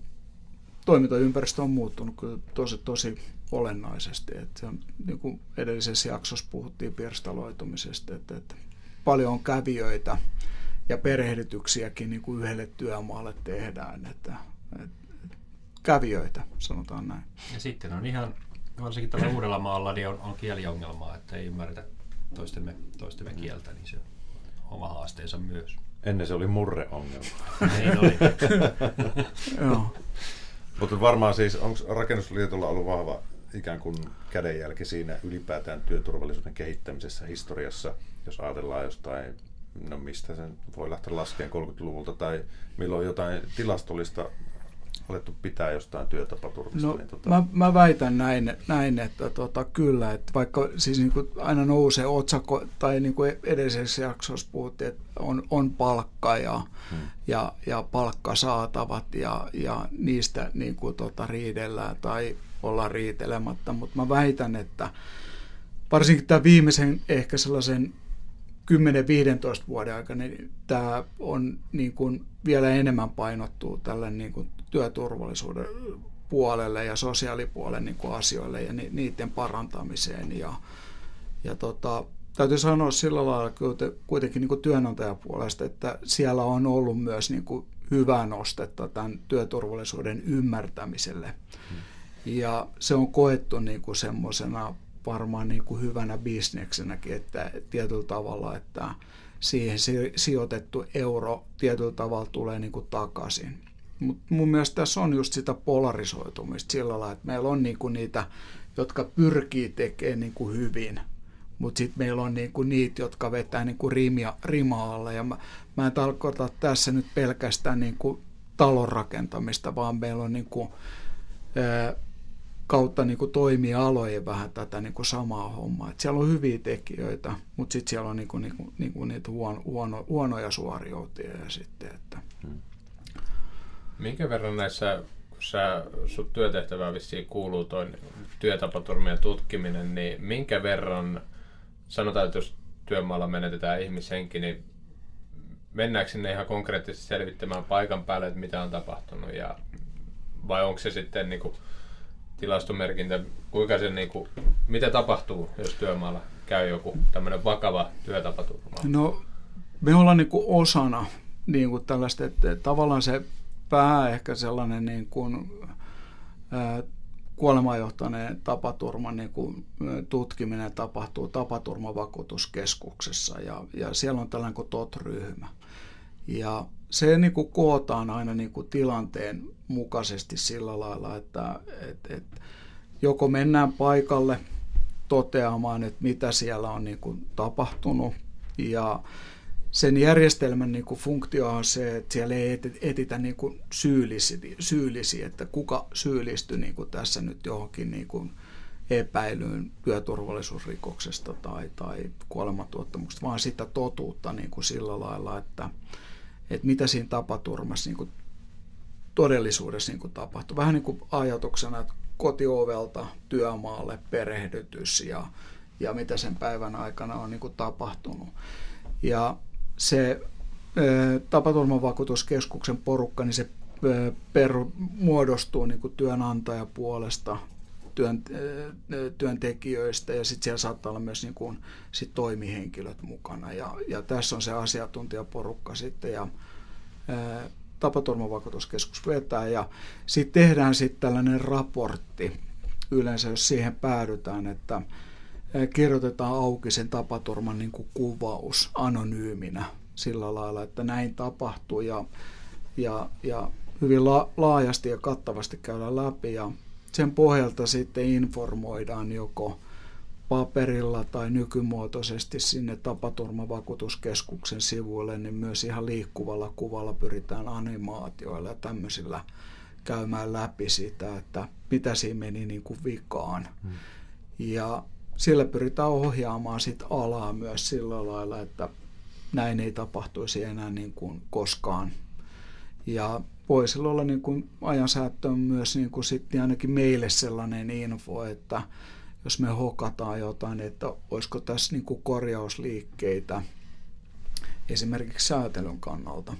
toimintaympäristö on muuttunut kyllä tosi, tosi olennaisesti. Että niin kuin edellisessä jaksossa puhuttiin pirstaloitumisesta, että, että paljon on kävijöitä ja perehdytyksiäkin niin kuin yhdelle työmaalle tehdään. Että, että, kävijöitä, sanotaan näin. Ja sitten on ihan, varsinkin tällä uudella maalla, niin on, on kieliongelmaa, että ei ymmärretä toistemme, toistemme kieltä, niin se on oma haasteensa myös. Ennen se oli murreongelma. niin oli. Joo. Mutta varmaan siis, onko Rakennusliitolla ollut vahva ikään kuin kädenjälki siinä ylipäätään työturvallisuuden kehittämisessä historiassa, jos ajatellaan jostain, no mistä sen voi lähteä laskeen 30-luvulta, tai milloin jotain tilastollista alettu pitää jostain työtapaturmista? No, niin tota... mä, mä väitän näin, näin että tota, kyllä, että vaikka siis niin kuin aina nousee otsakko, tai niin kuin edellisessä jaksossa puhuttiin, että on, on palkka ja, hmm. ja, ja palkkasaatavat ja, ja niistä niin kuin, tota, riidellään tai ollaan riitelematta, mutta mä väitän, että varsinkin tämä viimeisen ehkä sellaisen 10-15 vuoden aikana niin tämä on niin kuin vielä enemmän painottuu tälle niin kuin työturvallisuuden puolelle ja sosiaalipuolen niin kuin asioille ja ni, niiden parantamiseen. Ja, ja tota, täytyy sanoa sillä lailla kuitenkin niin kuin työnantajapuolesta, että siellä on ollut myös niin kuin hyvää nostetta tämän työturvallisuuden ymmärtämiselle. Hmm. Ja se on koettu niin kuin semmoisena varmaan niin kuin hyvänä bisneksenäkin, että tietyllä tavalla, että siihen sijoitettu euro tietyllä tavalla tulee niin kuin takaisin. Mutta mun mielestä tässä on just sitä polarisoitumista sillä lailla, että meillä on niinku niitä, jotka pyrkii tekemään niinku hyvin, mutta sitten meillä on niinku niitä, jotka vetää niinku rimia, rima alle. Ja mä, mä en tarkoita tässä nyt pelkästään niinku talon rakentamista, vaan meillä on niinku, ää, kautta niinku toimialojen vähän tätä niinku samaa hommaa. Et siellä on hyviä tekijöitä, mutta sitten siellä on niinku, niinku, niinku niitä huono, huono, huonoja suoriutajia sitten. Että. Hmm. Minkä verran näissä, kun sä, sun työtehtävää vissiin kuuluu toi työtapaturmien tutkiminen, niin minkä verran, sanotaan, että jos työmaalla menetetään ihmishenki, niin mennäänkö sinne ihan konkreettisesti selvittämään paikan päälle, että mitä on tapahtunut, ja, vai onko se sitten niin kuin, tilastomerkintä, kuinka se, niin kuin, mitä tapahtuu, jos työmaalla käy joku tämmöinen vakava työtapaturma? No, me ollaan niin kuin osana niin kuin tällaista, että tavallaan se pää ehkä sellainen niin kuin, ää, kuolemaan johtaneen tapaturman niin kuin, tutkiminen tapahtuu tapaturmavakuutuskeskuksessa ja, ja siellä on tällainen kuin TOT-ryhmä. Ja se niin kuin kootaan aina niin kuin tilanteen mukaisesti sillä lailla, että et, et, joko mennään paikalle toteamaan, että mitä siellä on niin kuin tapahtunut. Ja sen järjestelmän niin kuin funktio on se, että siellä ei etitä niin kuin syyllisiä, syyllisiä, että kuka syyllistyi niin kuin tässä nyt johonkin niin kuin epäilyyn työturvallisuusrikoksesta tai, tai kuolematuottamuksesta, vaan sitä totuutta niin kuin sillä lailla, että, että mitä siinä tapaturmassa niin kuin todellisuudessa niin kuin tapahtui. Vähän niin kuin ajatuksena, että kotiovelta työmaalle perehdytys ja, ja mitä sen päivän aikana on niin kuin tapahtunut. Ja se tapaturmavakuutuskeskuksen porukka, niin se per, muodostuu niin kuin työnantajapuolesta, työn, työntekijöistä ja sitten siellä saattaa olla myös niin kuin, sit toimihenkilöt mukana. Ja, ja tässä on se asiantuntijaporukka sitten ja tapaturmavakuutuskeskus vetää ja sitten tehdään sitten tällainen raportti yleensä, jos siihen päädytään, että kirjoitetaan auki sen tapaturman niin kuin kuvaus anonyyminä sillä lailla, että näin tapahtuu ja, ja, ja hyvin la, laajasti ja kattavasti käydään läpi ja sen pohjalta sitten informoidaan joko paperilla tai nykymuotoisesti sinne tapaturmavakuutuskeskuksen sivuille, niin myös ihan liikkuvalla kuvalla pyritään animaatioilla ja tämmöisillä käymään läpi sitä, että mitä siinä meni niin kuin vikaan. Hmm. Ja sillä pyritään ohjaamaan sit alaa myös sillä lailla, että näin ei tapahtuisi enää niin kuin koskaan. Ja voisi olla niin kuin ajansäättöön myös niin kuin sitten ainakin meille sellainen info, että jos me hokataan jotain, että olisiko tässä niin kuin korjausliikkeitä esimerkiksi säätelyn kannalta,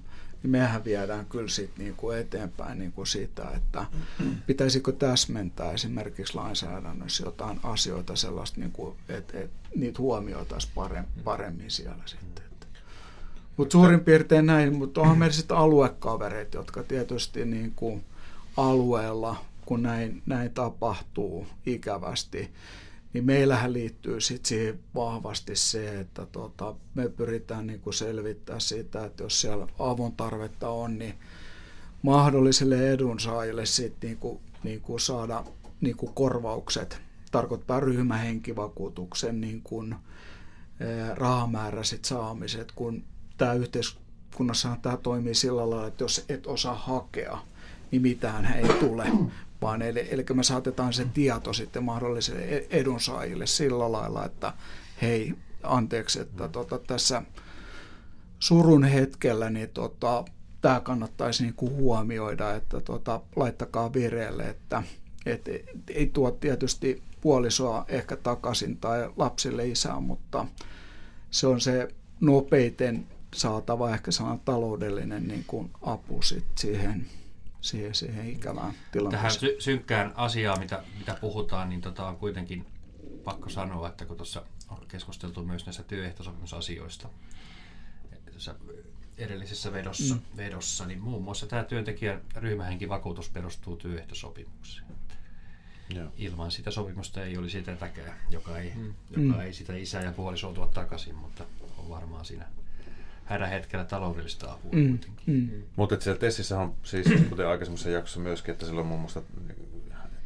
niin mehän viedään kyllä sit niin kuin eteenpäin niin kuin sitä, että pitäisikö täsmentää esimerkiksi lainsäädännössä jotain asioita sellaista, niin kuin, että, että niitä huomioitaisiin paremmin siellä sitten. Mutta suurin piirtein näin, mutta onhan meillä sitten aluekavereet, jotka tietysti niin kuin alueella, kun näin, näin tapahtuu ikävästi, niin meillähän liittyy sitten siihen vahvasti se, että tota, me pyritään niin kuin selvittää sitä, että jos siellä avun tarvetta on, niin mahdollisille edunsaajille sitten niin kuin, niin kuin saada niin kuin korvaukset, tarkoittaa ryhmähenkivakuutuksen niin kuin, rahamääräiset saamiset, kun tämä yhteiskunnassa tämä toimii sillä lailla, että jos et osaa hakea, niin mitään ei tule. Vaan eli, eli me saatetaan se tieto sitten mahdollisille e-, edunsaajille sillä lailla, että hei, anteeksi, että tota, tässä surun hetkellä niin tota, tämä kannattaisi niin kuin huomioida, että tota, laittakaa vireelle, että et, et, ei tuo tietysti puolisoa ehkä takaisin tai lapsille isää, mutta se on se nopeiten saatava ehkä sellainen taloudellinen niin kuin apu sit siihen, siihen, siihen ikävään tilanteeseen. Tähän sy- synkkään asiaan, mitä, mitä puhutaan, niin tota on kuitenkin pakko sanoa, että kun tuossa on keskusteltu myös näistä työehtosopimusasioista, tässä edellisessä vedossa, mm. vedossa, niin muun muassa tämä työntekijän ryhmähenkivakuutus perustuu työehtosopimukseen. Joo. Ilman sitä sopimusta ei olisi tätäkään, joka ei, mm. joka mm. ei sitä isää ja puolisoa tuo takaisin, mutta on varmaan siinä hädän hetkellä taloudellista apua mm. kuitenkin. Mm. Mutta siellä Tessissä on siis, kuten aikaisemmassa jaksossa myöskin, että silloin muun muassa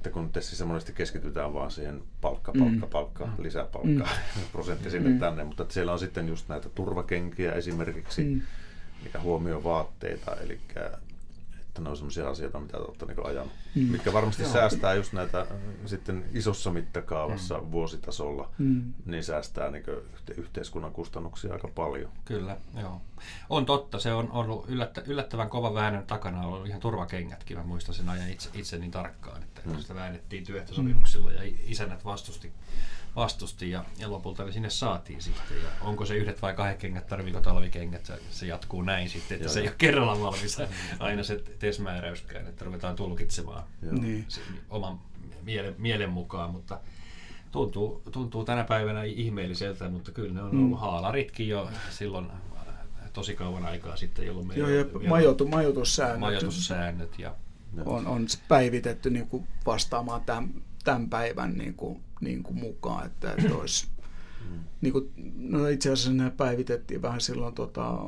että kun Tessissä monesti keskitytään vaan siihen palkka, palkka, mm. palkka, mm. lisäpalkka, mm. prosentti sinne mm. tänne, mutta että siellä on sitten just näitä turvakenkiä esimerkiksi, mm. mikä huomioi vaatteita, eli että ne on sellaisia asioita, mitä olette niin ajanut, mm. mitkä varmasti Joo. säästää just näitä äh, sitten isossa mittakaavassa mm. vuositasolla, mm. niin säästää niin yhteiskunnan kustannuksia aika paljon. Kyllä, joo. On totta, se on ollut yllättä, yllättävän kova väännön takana, on ollut ihan turvakengätkin, mä muistan sen ajan itse, itse niin tarkkaan, että mm. sitä väännettiin työehtosopimuksilla ja isännät vastusti vastusti ja, ja lopulta ne sinne saatiin sitten. Ja onko se yhdet vai kahdet kengät, tarviiko talvikengät, se, se jatkuu näin sitten, että Joo. se ei ole kerralla valmis aina se TES-määräyskään, että ruvetaan tulkitsemaan niin. oman mielen, mielen mukaan, mutta tuntuu, tuntuu tänä päivänä ihmeelliseltä, mutta kyllä ne on ollut mm. haalaritkin jo silloin tosi kauan aikaa sitten, jolloin meillä Joo, ja majoitu, majoitussäännöt, majoitussäännöt ja on, on päivitetty niin kuin vastaamaan tämän, tämän päivän niin kuin niin kuin mukaan, että, että olisi, niin kuin, no itse asiassa ne päivitettiin vähän silloin tota,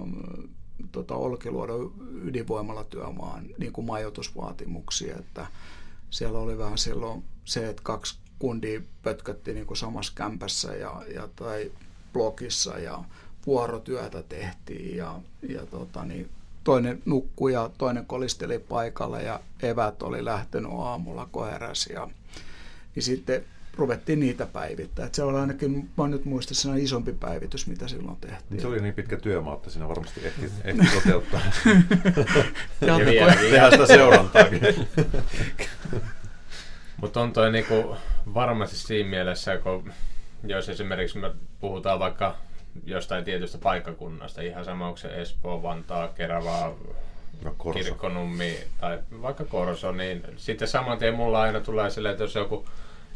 tota Olkiluodon ydinvoimalla työmaan niin kuin majoitusvaatimuksia, että siellä oli vähän silloin se, että kaksi kundia pötkötti niin kuin samassa kämpässä ja, ja tai blogissa ja vuorotyötä tehtiin ja, ja tota, niin toinen nukkui ja toinen kolisteli paikalla ja evät oli lähtenyt aamulla, kun heräsi ja niin sitten ruvettiin niitä päivittää. Et se oli ainakin, mä nyt muista, se isompi päivitys, mitä silloin tehtiin. Se oli niin pitkä työmaa, että siinä varmasti ehti, ehti toteuttaa. ja vieläkin. Tehdään sitä seurantaakin. Mutta on toi niinku varmasti siinä mielessä, kun jos esimerkiksi me puhutaan vaikka jostain tietystä paikkakunnasta, ihan sama onko se Espoo, Vantaa, Kerava, no, Kirkkonummi tai vaikka Korso, niin sitten saman tien mulla aina tulee silleen, että jos joku,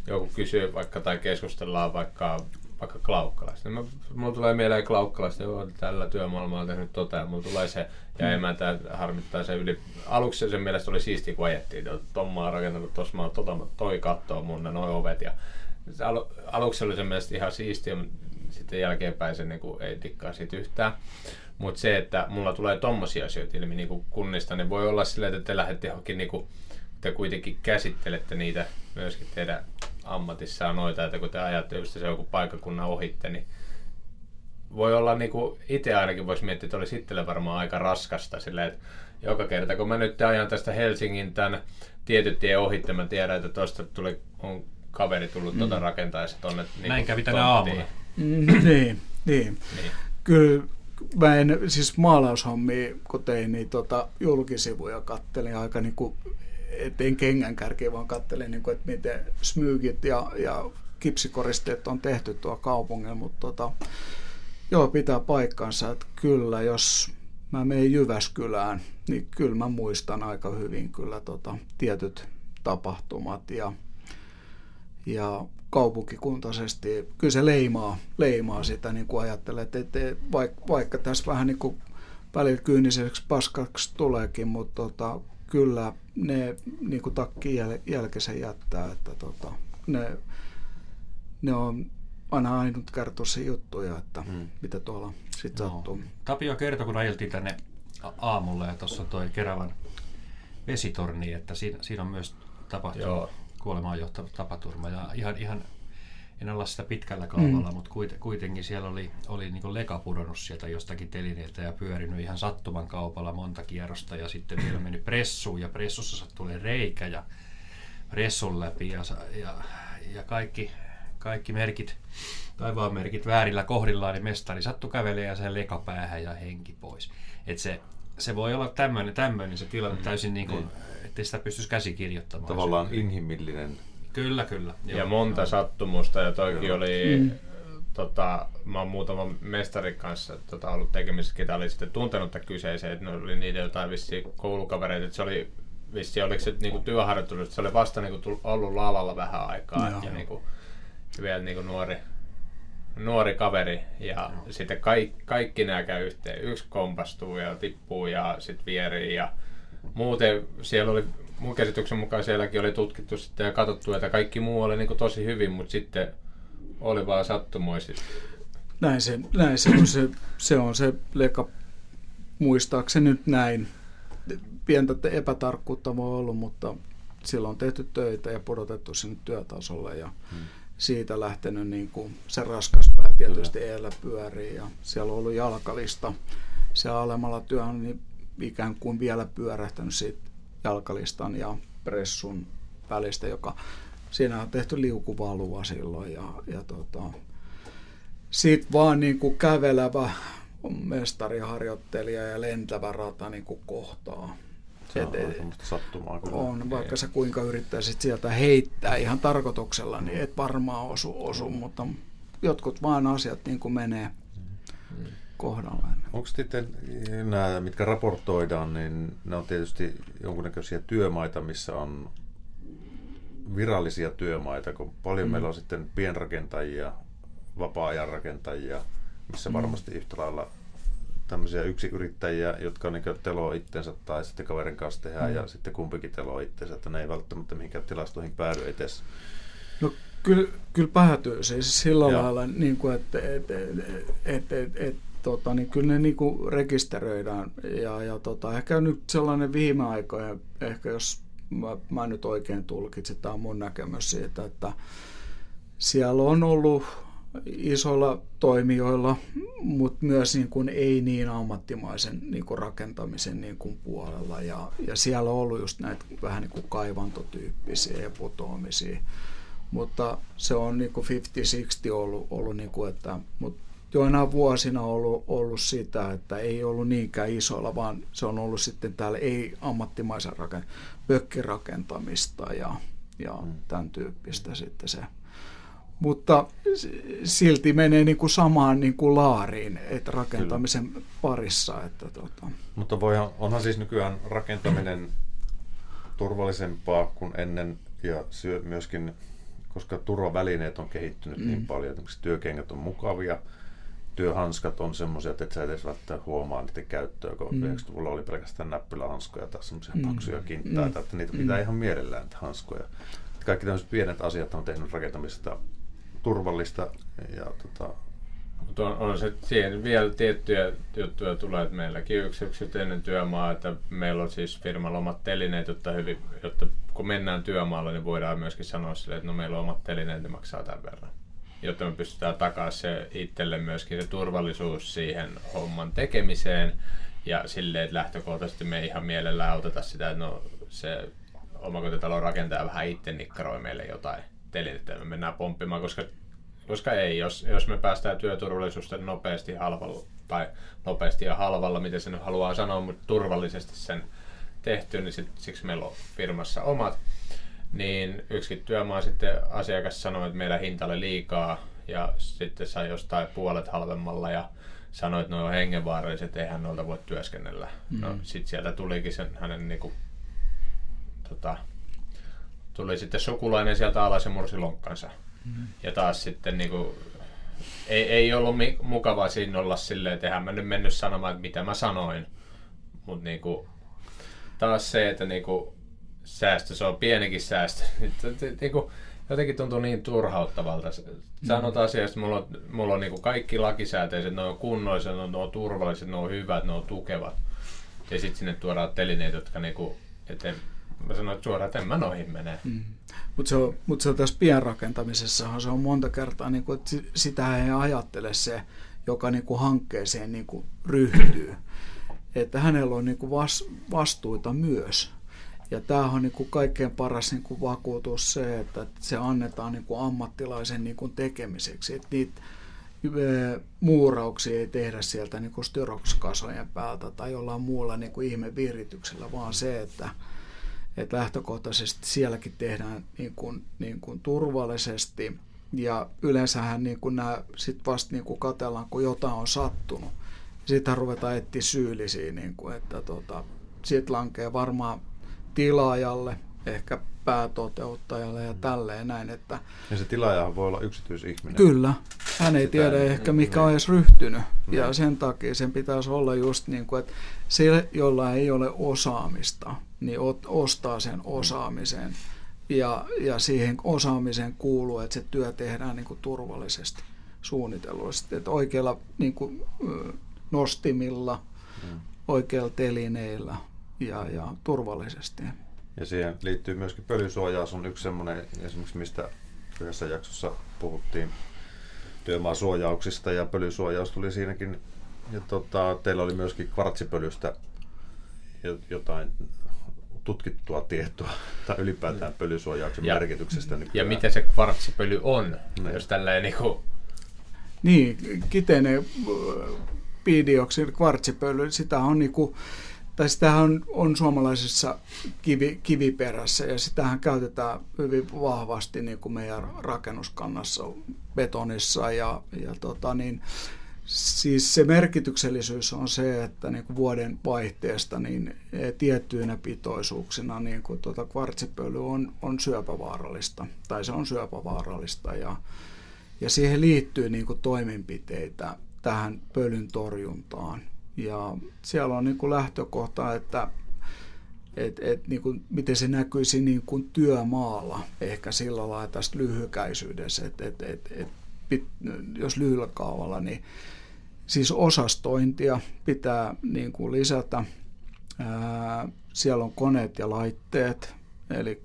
joku kysyy vaikka tai keskustellaan vaikka vaikka Klaukkalasta. Niin mulla tulee mieleen Klaukkalasta, joo, tällä työmaailmalla on tehnyt tota, ja mulla tulee se, ja mm. emäntä harmittaa se yli. Aluksi sen mielestä oli siisti, kun ajettiin, että Tomma on rakentanut tuossa, mä tota, toi kattoo mun ne noi ovet, ja al, aluksi oli sen mielestä ihan siistiä, sitten jälkeenpäin se niin kuin, ei tikkaa siitä yhtään. Mutta se, että mulla tulee tommosia asioita ilmi niin kunnista, niin voi olla silleen, että te lähdette johonkin, niin kuin, te kuitenkin käsittelette niitä myöskin teidän ammatissaan noita, että kun te ajatte just se joku paikkakunnan ohitte, niin voi olla niin kuin itse ainakin voisi miettiä, että olisi itselle varmaan aika raskasta silleen, että joka kerta kun mä nyt ajan tästä Helsingin tämän tietyn tien ohitte, mä tiedän, että tuosta tuli, on kaveri tullut mm. tuota rakentaessa tuonne. Niin Näin kävi tänä aamulla. Mm, niin, niin. niin. Kyllä mä en, siis maalaushommia, kun tein, niin tota, julkisivuja kattelin aika niin kuin, en kengän kärkiä, vaan kattelin, niin kuin, että miten smygit ja, ja kipsikoristeet on tehty tuo kaupungilla, mutta tota, joo, pitää paikkansa, että kyllä, jos mä menen Jyväskylään, niin kyllä mä muistan aika hyvin kyllä tota, tietyt tapahtumat ja, ja kaupunkikuntaisesti, kyllä se leimaa, leimaa sitä, niin kuin ajattelee, että, että vaikka, vaikka tässä vähän niin kuin välillä kyyniseksi paskaksi tuleekin, mutta tota, kyllä ne niin kuin takki jäl, jälkeen jättää, että tota, ne, ne on aina ainutkertoisia juttuja, että hmm. mitä tuolla sitten no. sattuu. Tapio kertoi, kun ajeltiin tänne aamulla ja tuossa toi Keravan vesitorni, että siinä, siinä on myös tapahtunut Joo kuolemaan johtava tapaturma. Ja ihan, ihan en olla sitä pitkällä kaavalla, mm. mutta kuitenkin siellä oli, oli niin leka pudonnut sieltä jostakin telineiltä ja pyörinyt ihan sattuman kaupalla monta kierrosta ja sitten vielä mennyt pressuun ja pressussa tuli reikä ja pressun läpi ja, ja, ja kaikki, kaikki merkit, taivaan merkit väärillä kohdillaan, niin mestari sattui kävelemään ja se leka päähän ja henki pois. Et se, se voi olla tämmöinen, tämmöinen se tilanne mm. täysin niin kuin, mm ettei sitä pystyisi käsikirjoittamaan. Tavallaan inhimillinen. Kyllä, kyllä. Joo. Ja monta joo. sattumusta, ja toikin oli, mm. tota, mä oon muutaman mestarin kanssa tota, ollut tekemisissä, ketä oli sitten tuntenut tämän kyseisen, että ne oli niitä jotain vissiin koulukavereita, että se oli vissi, oliko se niinku työharjoittelu, se oli vasta niinku ollut lavalla vähän aikaa, joo. ja niinku, vielä niinku nuori, nuori kaveri ja Joo. sitten kaikki, kaikki nämä käy yhteen. Yksi kompastuu ja tippuu ja sitten vierii ja muuten siellä oli, mun käsityksen mukaan sielläkin oli tutkittu sitten ja katsottu, että kaikki muu oli niin kuin tosi hyvin, mutta sitten oli vaan sattumoisit. Näin se, näin se on se, se on se leka, muistaakseni nyt näin. Pientä epätarkkuutta voi ollut, mutta silloin on tehty töitä ja pudotettu sinne työtasolle ja hmm. siitä lähtenyt niin kuin se raskas pää tietysti eellä pyörii ja siellä on ollut jalkalista siellä alemmalla työhön, niin ikään kuin vielä pyörähtänyt siitä jalkalistan ja pressun välistä, joka siinä on tehty liukuvalua silloin ja, ja tota, siitä vaan niin kuin kävelevä mestariharjoittelija ja lentävä rata niin kuin kohtaa. Se on et, sattumaa kyllä. On, vaikka Ei. sä kuinka yrittäisit sieltä heittää ihan tarkoituksella, niin et varmaan osu, osu mutta jotkut vaan asiat niin kuin menee mm kohdallaan. Onko sitten nämä, mitkä raportoidaan, niin ne on tietysti jonkunnäköisiä työmaita, missä on virallisia työmaita, kun paljon mm. meillä on sitten pienrakentajia, vapaa-ajan rakentajia, missä mm. varmasti yhtä lailla tämmöisiä yksiyrittäjiä, jotka niin teloo itsensä tai sitten kaverin kanssa tehdään mm. ja sitten kumpikin teloo itsensä, että ne ei välttämättä mihinkään tilastoihin päädy edes. No kyllä, kyllä päätyy siis sillä ja. lailla, niin kuin, että et, et, et, et, et, tota, niin kyllä ne niin kuin rekisteröidään. Ja, ja tota, ehkä nyt sellainen viime aikoina, ehkä jos mä, mä nyt oikein tulkitsin, tämä on mun näkemys siitä, että siellä on ollut isoilla toimijoilla, mutta myös niin kuin ei niin ammattimaisen niin kuin rakentamisen niin kuin puolella. Ja, ja siellä on ollut just näitä vähän niin kuin kaivantotyyppisiä ja putoamisia mutta se on niin 50-60 ollut, ollut niin kuin, että, mutta joina vuosina ollut, ollut sitä, että ei ollut niinkään isoilla, vaan se on ollut sitten täällä ei-ammattimaisen rakent- pökkirakentamista ja, ja mm. tämän tyyppistä sitten se. Mutta silti menee niin kuin samaan niin kuin laariin, että rakentamisen Kyllä. parissa. Että tota. Mutta voihan, onhan siis nykyään rakentaminen turvallisempaa kuin ennen ja syö myöskin, koska turvavälineet on kehittynyt niin mm. niin paljon, että työkengät on mukavia, työhanskat on semmoisia, että et sä edes välttämättä huomaa niiden käyttöä, kun mm. 90-luvulla oli pelkästään näppylähanskoja tai semmoisia mm. paksuja kintaita, mm. että niitä pitää mm. ihan mielellään niitä hanskoja. Kaikki tämmöiset pienet asiat on tehnyt rakentamisesta turvallista ja tota, mutta on, on se siihen vielä tiettyjä juttuja tulee, että meilläkin yksi yksityinen työmaa, että meillä on siis firmalla omat telineet, jotta, hyvin, jotta kun mennään työmaalla, niin voidaan myöskin sanoa sille, että no meillä on omat telineet, niin maksaa tämän verran. Jotta me pystytään takaa se itselle myöskin se turvallisuus siihen homman tekemiseen ja silleen, että lähtökohtaisesti me ei ihan mielellään auteta sitä, että no se omakotitalon rakentaja vähän itse nikkaroi meille jotain telineitä ja me mennään pomppimaan, koska koska ei, jos, jos me päästään työturvallisuutta nopeasti halvalla, tai nopeasti ja halvalla, miten se nyt haluaa sanoa, mutta turvallisesti sen tehty, niin sit, siksi meillä on firmassa omat. Niin yksikin työmaa sitten asiakas sanoi, että meillä hinta oli liikaa, ja sitten sai jostain puolet halvemmalla, ja sanoi, että ne on hengenvaaralliset, eihän noilta voi työskennellä. Mm. No sitten sieltä tulikin sen hänen niinku, tota, tuli sitten sukulainen sieltä alas ja mursi lonkkansa. Mm. Ja taas sitten niin kuin, ei, ei ollut mi- mukavaa siinä olla silleen, että eihän mä nyt mennyt sanomaan, että mitä mä sanoin. Mutta niin kuin, taas se, että niin kuin, säästö, se on pienikin säästö. niin kuin, jotenkin tuntuu niin turhauttavalta. Sanot asiasta, että mulla on, mulla on niin kuin kaikki lakisääteiset, ne on kunnolliset, ne on, ne on turvalliset, ne on hyvät, ne on tukevat. Ja sitten sinne tuodaan telineet, jotka niin kuin, että mä sanoin suoraan, että en mä noihin mene. Mm. Mutta se, on, mut se on tässä pienrakentamisessahan se on monta kertaa, niin kuin, että sitä ei ajattele se, joka niin kuin hankkeeseen niin kuin ryhtyy. Että hänellä on niin kuin vas, vastuita myös. Ja tämähän on niin kuin kaikkein paras niin kuin vakuutus se, että se annetaan niin kuin ammattilaisen niin kuin tekemiseksi. Että niitä muurauksia ei tehdä sieltä niin kuin styrokskasojen päältä tai jollain muulla niin kuin ihmevirityksellä, vaan se, että että lähtökohtaisesti sielläkin tehdään niin kuin, niin kuin turvallisesti ja yleensähän niin kuin nämä sit vasta niin kuin katellaan, kun jotain on sattunut. Sitten ruvetaan etsiä syyllisiä, niin kuin, että tota, sitten lankee varmaan tilaajalle, ehkä päätoteuttajalle ja tälleen näin. Että ja se tilaaja voi olla yksityisihminen. Kyllä. Hän ei tiedä ei, ehkä mikä on edes ryhtynyt. Ja niin. sen takia sen pitäisi olla just niin kuin, että se, jolla ei ole osaamista, niin ostaa sen osaamisen. Ja, ja siihen osaamiseen kuuluu, että se työ tehdään niin kuin turvallisesti, suunnitellusti. Että oikeilla niin kuin, nostimilla, mm. oikeilla telineillä ja, ja turvallisesti. Ja siihen liittyy myöskin pölysuojaus on yksi semmoinen, esimerkiksi mistä yhdessä jaksossa puhuttiin työmaasuojauksista ja pölysuojaus tuli siinäkin. Ja tota, teillä oli myöskin kvartsipölystä jotain tutkittua tietoa tai ylipäätään mm. pölysuojauksen ja, merkityksestä. Nykyään. Ja mitä se kvartsipöly on, niin. jos tälleen niin kuin... Niin, kiteinen piidioksidi, kvartsipöly, sitä on niin kuin, tai sitähän on, on suomalaisessa kivi, kiviperässä ja sitähän käytetään hyvin vahvasti niin kuin meidän rakennuskannassa, betonissa ja, ja tota niin, Siis se merkityksellisyys on se, että niin kuin vuoden vaihteesta niin e, tiettyinä pitoisuuksina niin kuin tuota kvartsipöly on, on syöpävaarallista, tai se on syöpävaarallista, ja, ja siihen liittyy niin kuin toimenpiteitä tähän pölyn torjuntaan. Ja siellä on niin kuin lähtökohta, että et, et, niin kuin, miten se näkyisi niin kuin työmaalla, ehkä sillä lailla tästä lyhykäisyydessä, että et, et, et, jos lyhyellä kaavalla, niin Siis osastointia pitää niin kuin lisätä. Ää, siellä on koneet ja laitteet, eli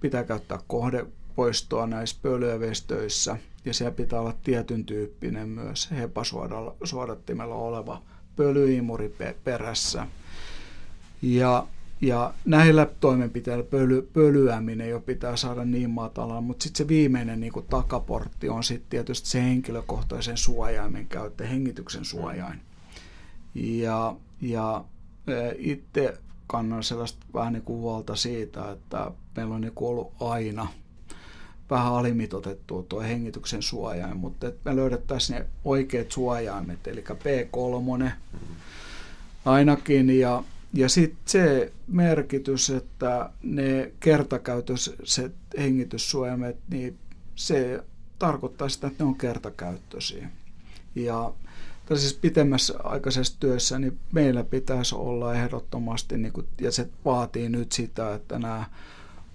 pitää käyttää kohdepoistoa näissä pölyövestöissä ja siellä pitää olla tietyn tyyppinen myös HEPA-suodattimella oleva pölyimuri perässä. Ja, ja näillä toimenpiteillä pöly, pölyäminen jo pitää saada niin matalaan, mutta sitten se viimeinen niin kuin takaportti on sitten tietysti se henkilökohtaisen suojaimen käyttö, hengityksen suojain. Ja, ja itse kannan sellaista vähän niin kuin huolta siitä, että meillä on niin kuin ollut aina vähän alimitotettua tuo hengityksen suojain, mutta että me löydettäisiin ne oikeat suojaimet, eli P3 ainakin, ja, ja sitten se merkitys, että ne kertakäytöiset hengityssuojaimet, niin se tarkoittaa sitä, että ne on kertakäyttöisiä. Ja tällaisessa pitemmässä aikaisessa työssä niin meillä pitäisi olla ehdottomasti, niin kuin, ja se vaatii nyt sitä, että nämä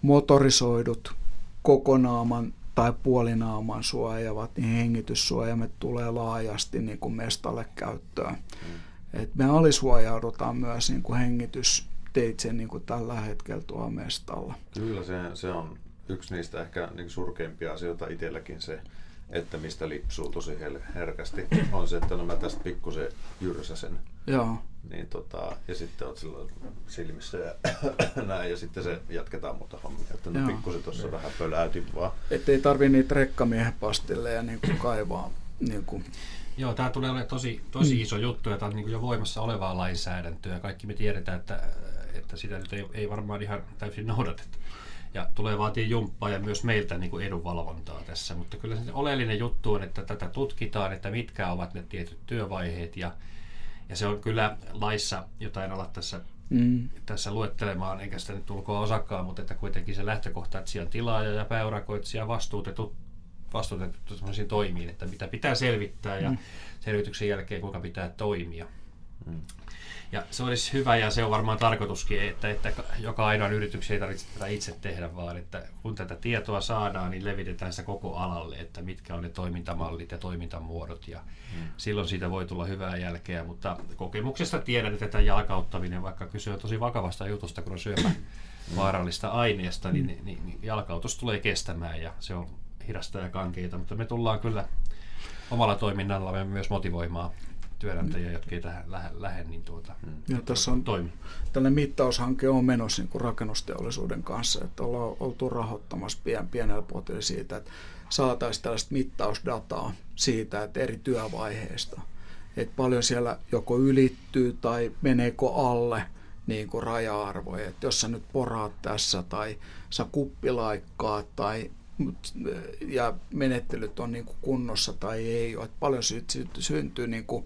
motorisoidut kokonaaman tai puolinaaman suojaavat, niin hengityssuojaimet tulee laajasti niin kuin mestalle käyttöön. Mm. Et me alisuojaudutaan myös niin kuin hengitysteitse niin kuin tällä hetkellä tuo mestalla. Kyllä se, se on yksi niistä ehkä niin surkeimpia asioita itselläkin se, että mistä lipsuu tosi herkästi, on se, että no mä tästä pikkusen jyrsäsen. Joo. Niin tota, ja sitten oot silloin silmissä ja näin, ja sitten se jatketaan muuta hommia. Että no pikkusen tuossa vähän pöläytin vaan. Että ei tarvi niitä rekkamiehen pastilleja niin kuin kaivaa. Niin kuin. Joo, tämä tulee olemaan tosi, tosi mm. iso juttu, ja tämä on niin jo voimassa olevaa lainsäädäntöä. Kaikki me tiedetään, että, että sitä nyt ei, ei varmaan ihan täysin noudateta ja tulee vaatii jumppaa ja myös meiltä niin kuin edunvalvontaa tässä. Mutta kyllä se oleellinen juttu on, että tätä tutkitaan, että mitkä ovat ne tietyt työvaiheet ja, ja se on kyllä laissa, jota en ala tässä, mm. tässä luettelemaan, eikä sitä nyt tulkoa osakkaan, mutta että kuitenkin se lähtökohta, että siellä on tilaaja ja pääurakoitsija vastuutetut vastuutettu toimiin, että mitä pitää selvittää ja mm. selvityksen jälkeen kuinka pitää toimia. Mm. Ja se olisi hyvä ja se on varmaan tarkoituskin, että, että joka ainoan yrityksen ei tarvitse tätä itse tehdä, vaan että kun tätä tietoa saadaan, niin levitetään sitä koko alalle, että mitkä on ne toimintamallit ja toimintamuodot ja hmm. silloin siitä voi tulla hyvää jälkeä, mutta kokemuksesta tiedän, että tämä jalkauttaminen, vaikka kyse on tosi vakavasta jutusta, kun on syöpä hmm. vaarallista aineesta, niin, niin, niin, niin jalkautus tulee kestämään ja se on hidasta ja kankeita, mutta me tullaan kyllä omalla toiminnalla myös motivoimaan työnantajia, jotka ei tähän lähde, lähde niin tuota, ja tässä on toimi. Tällainen mittaushanke on menossa niin kuin rakennusteollisuuden kanssa, että ollaan oltu rahoittamassa pien, pienellä potilla siitä, että saataisiin tällaista mittausdataa siitä, että eri työvaiheista, että paljon siellä joko ylittyy tai meneekö alle niin kuin raja-arvoja, että jos sä nyt poraat tässä tai sä kuppilaikkaat tai ja menettelyt on niin kuin kunnossa tai ei ole. Että paljon syntyy niin kuin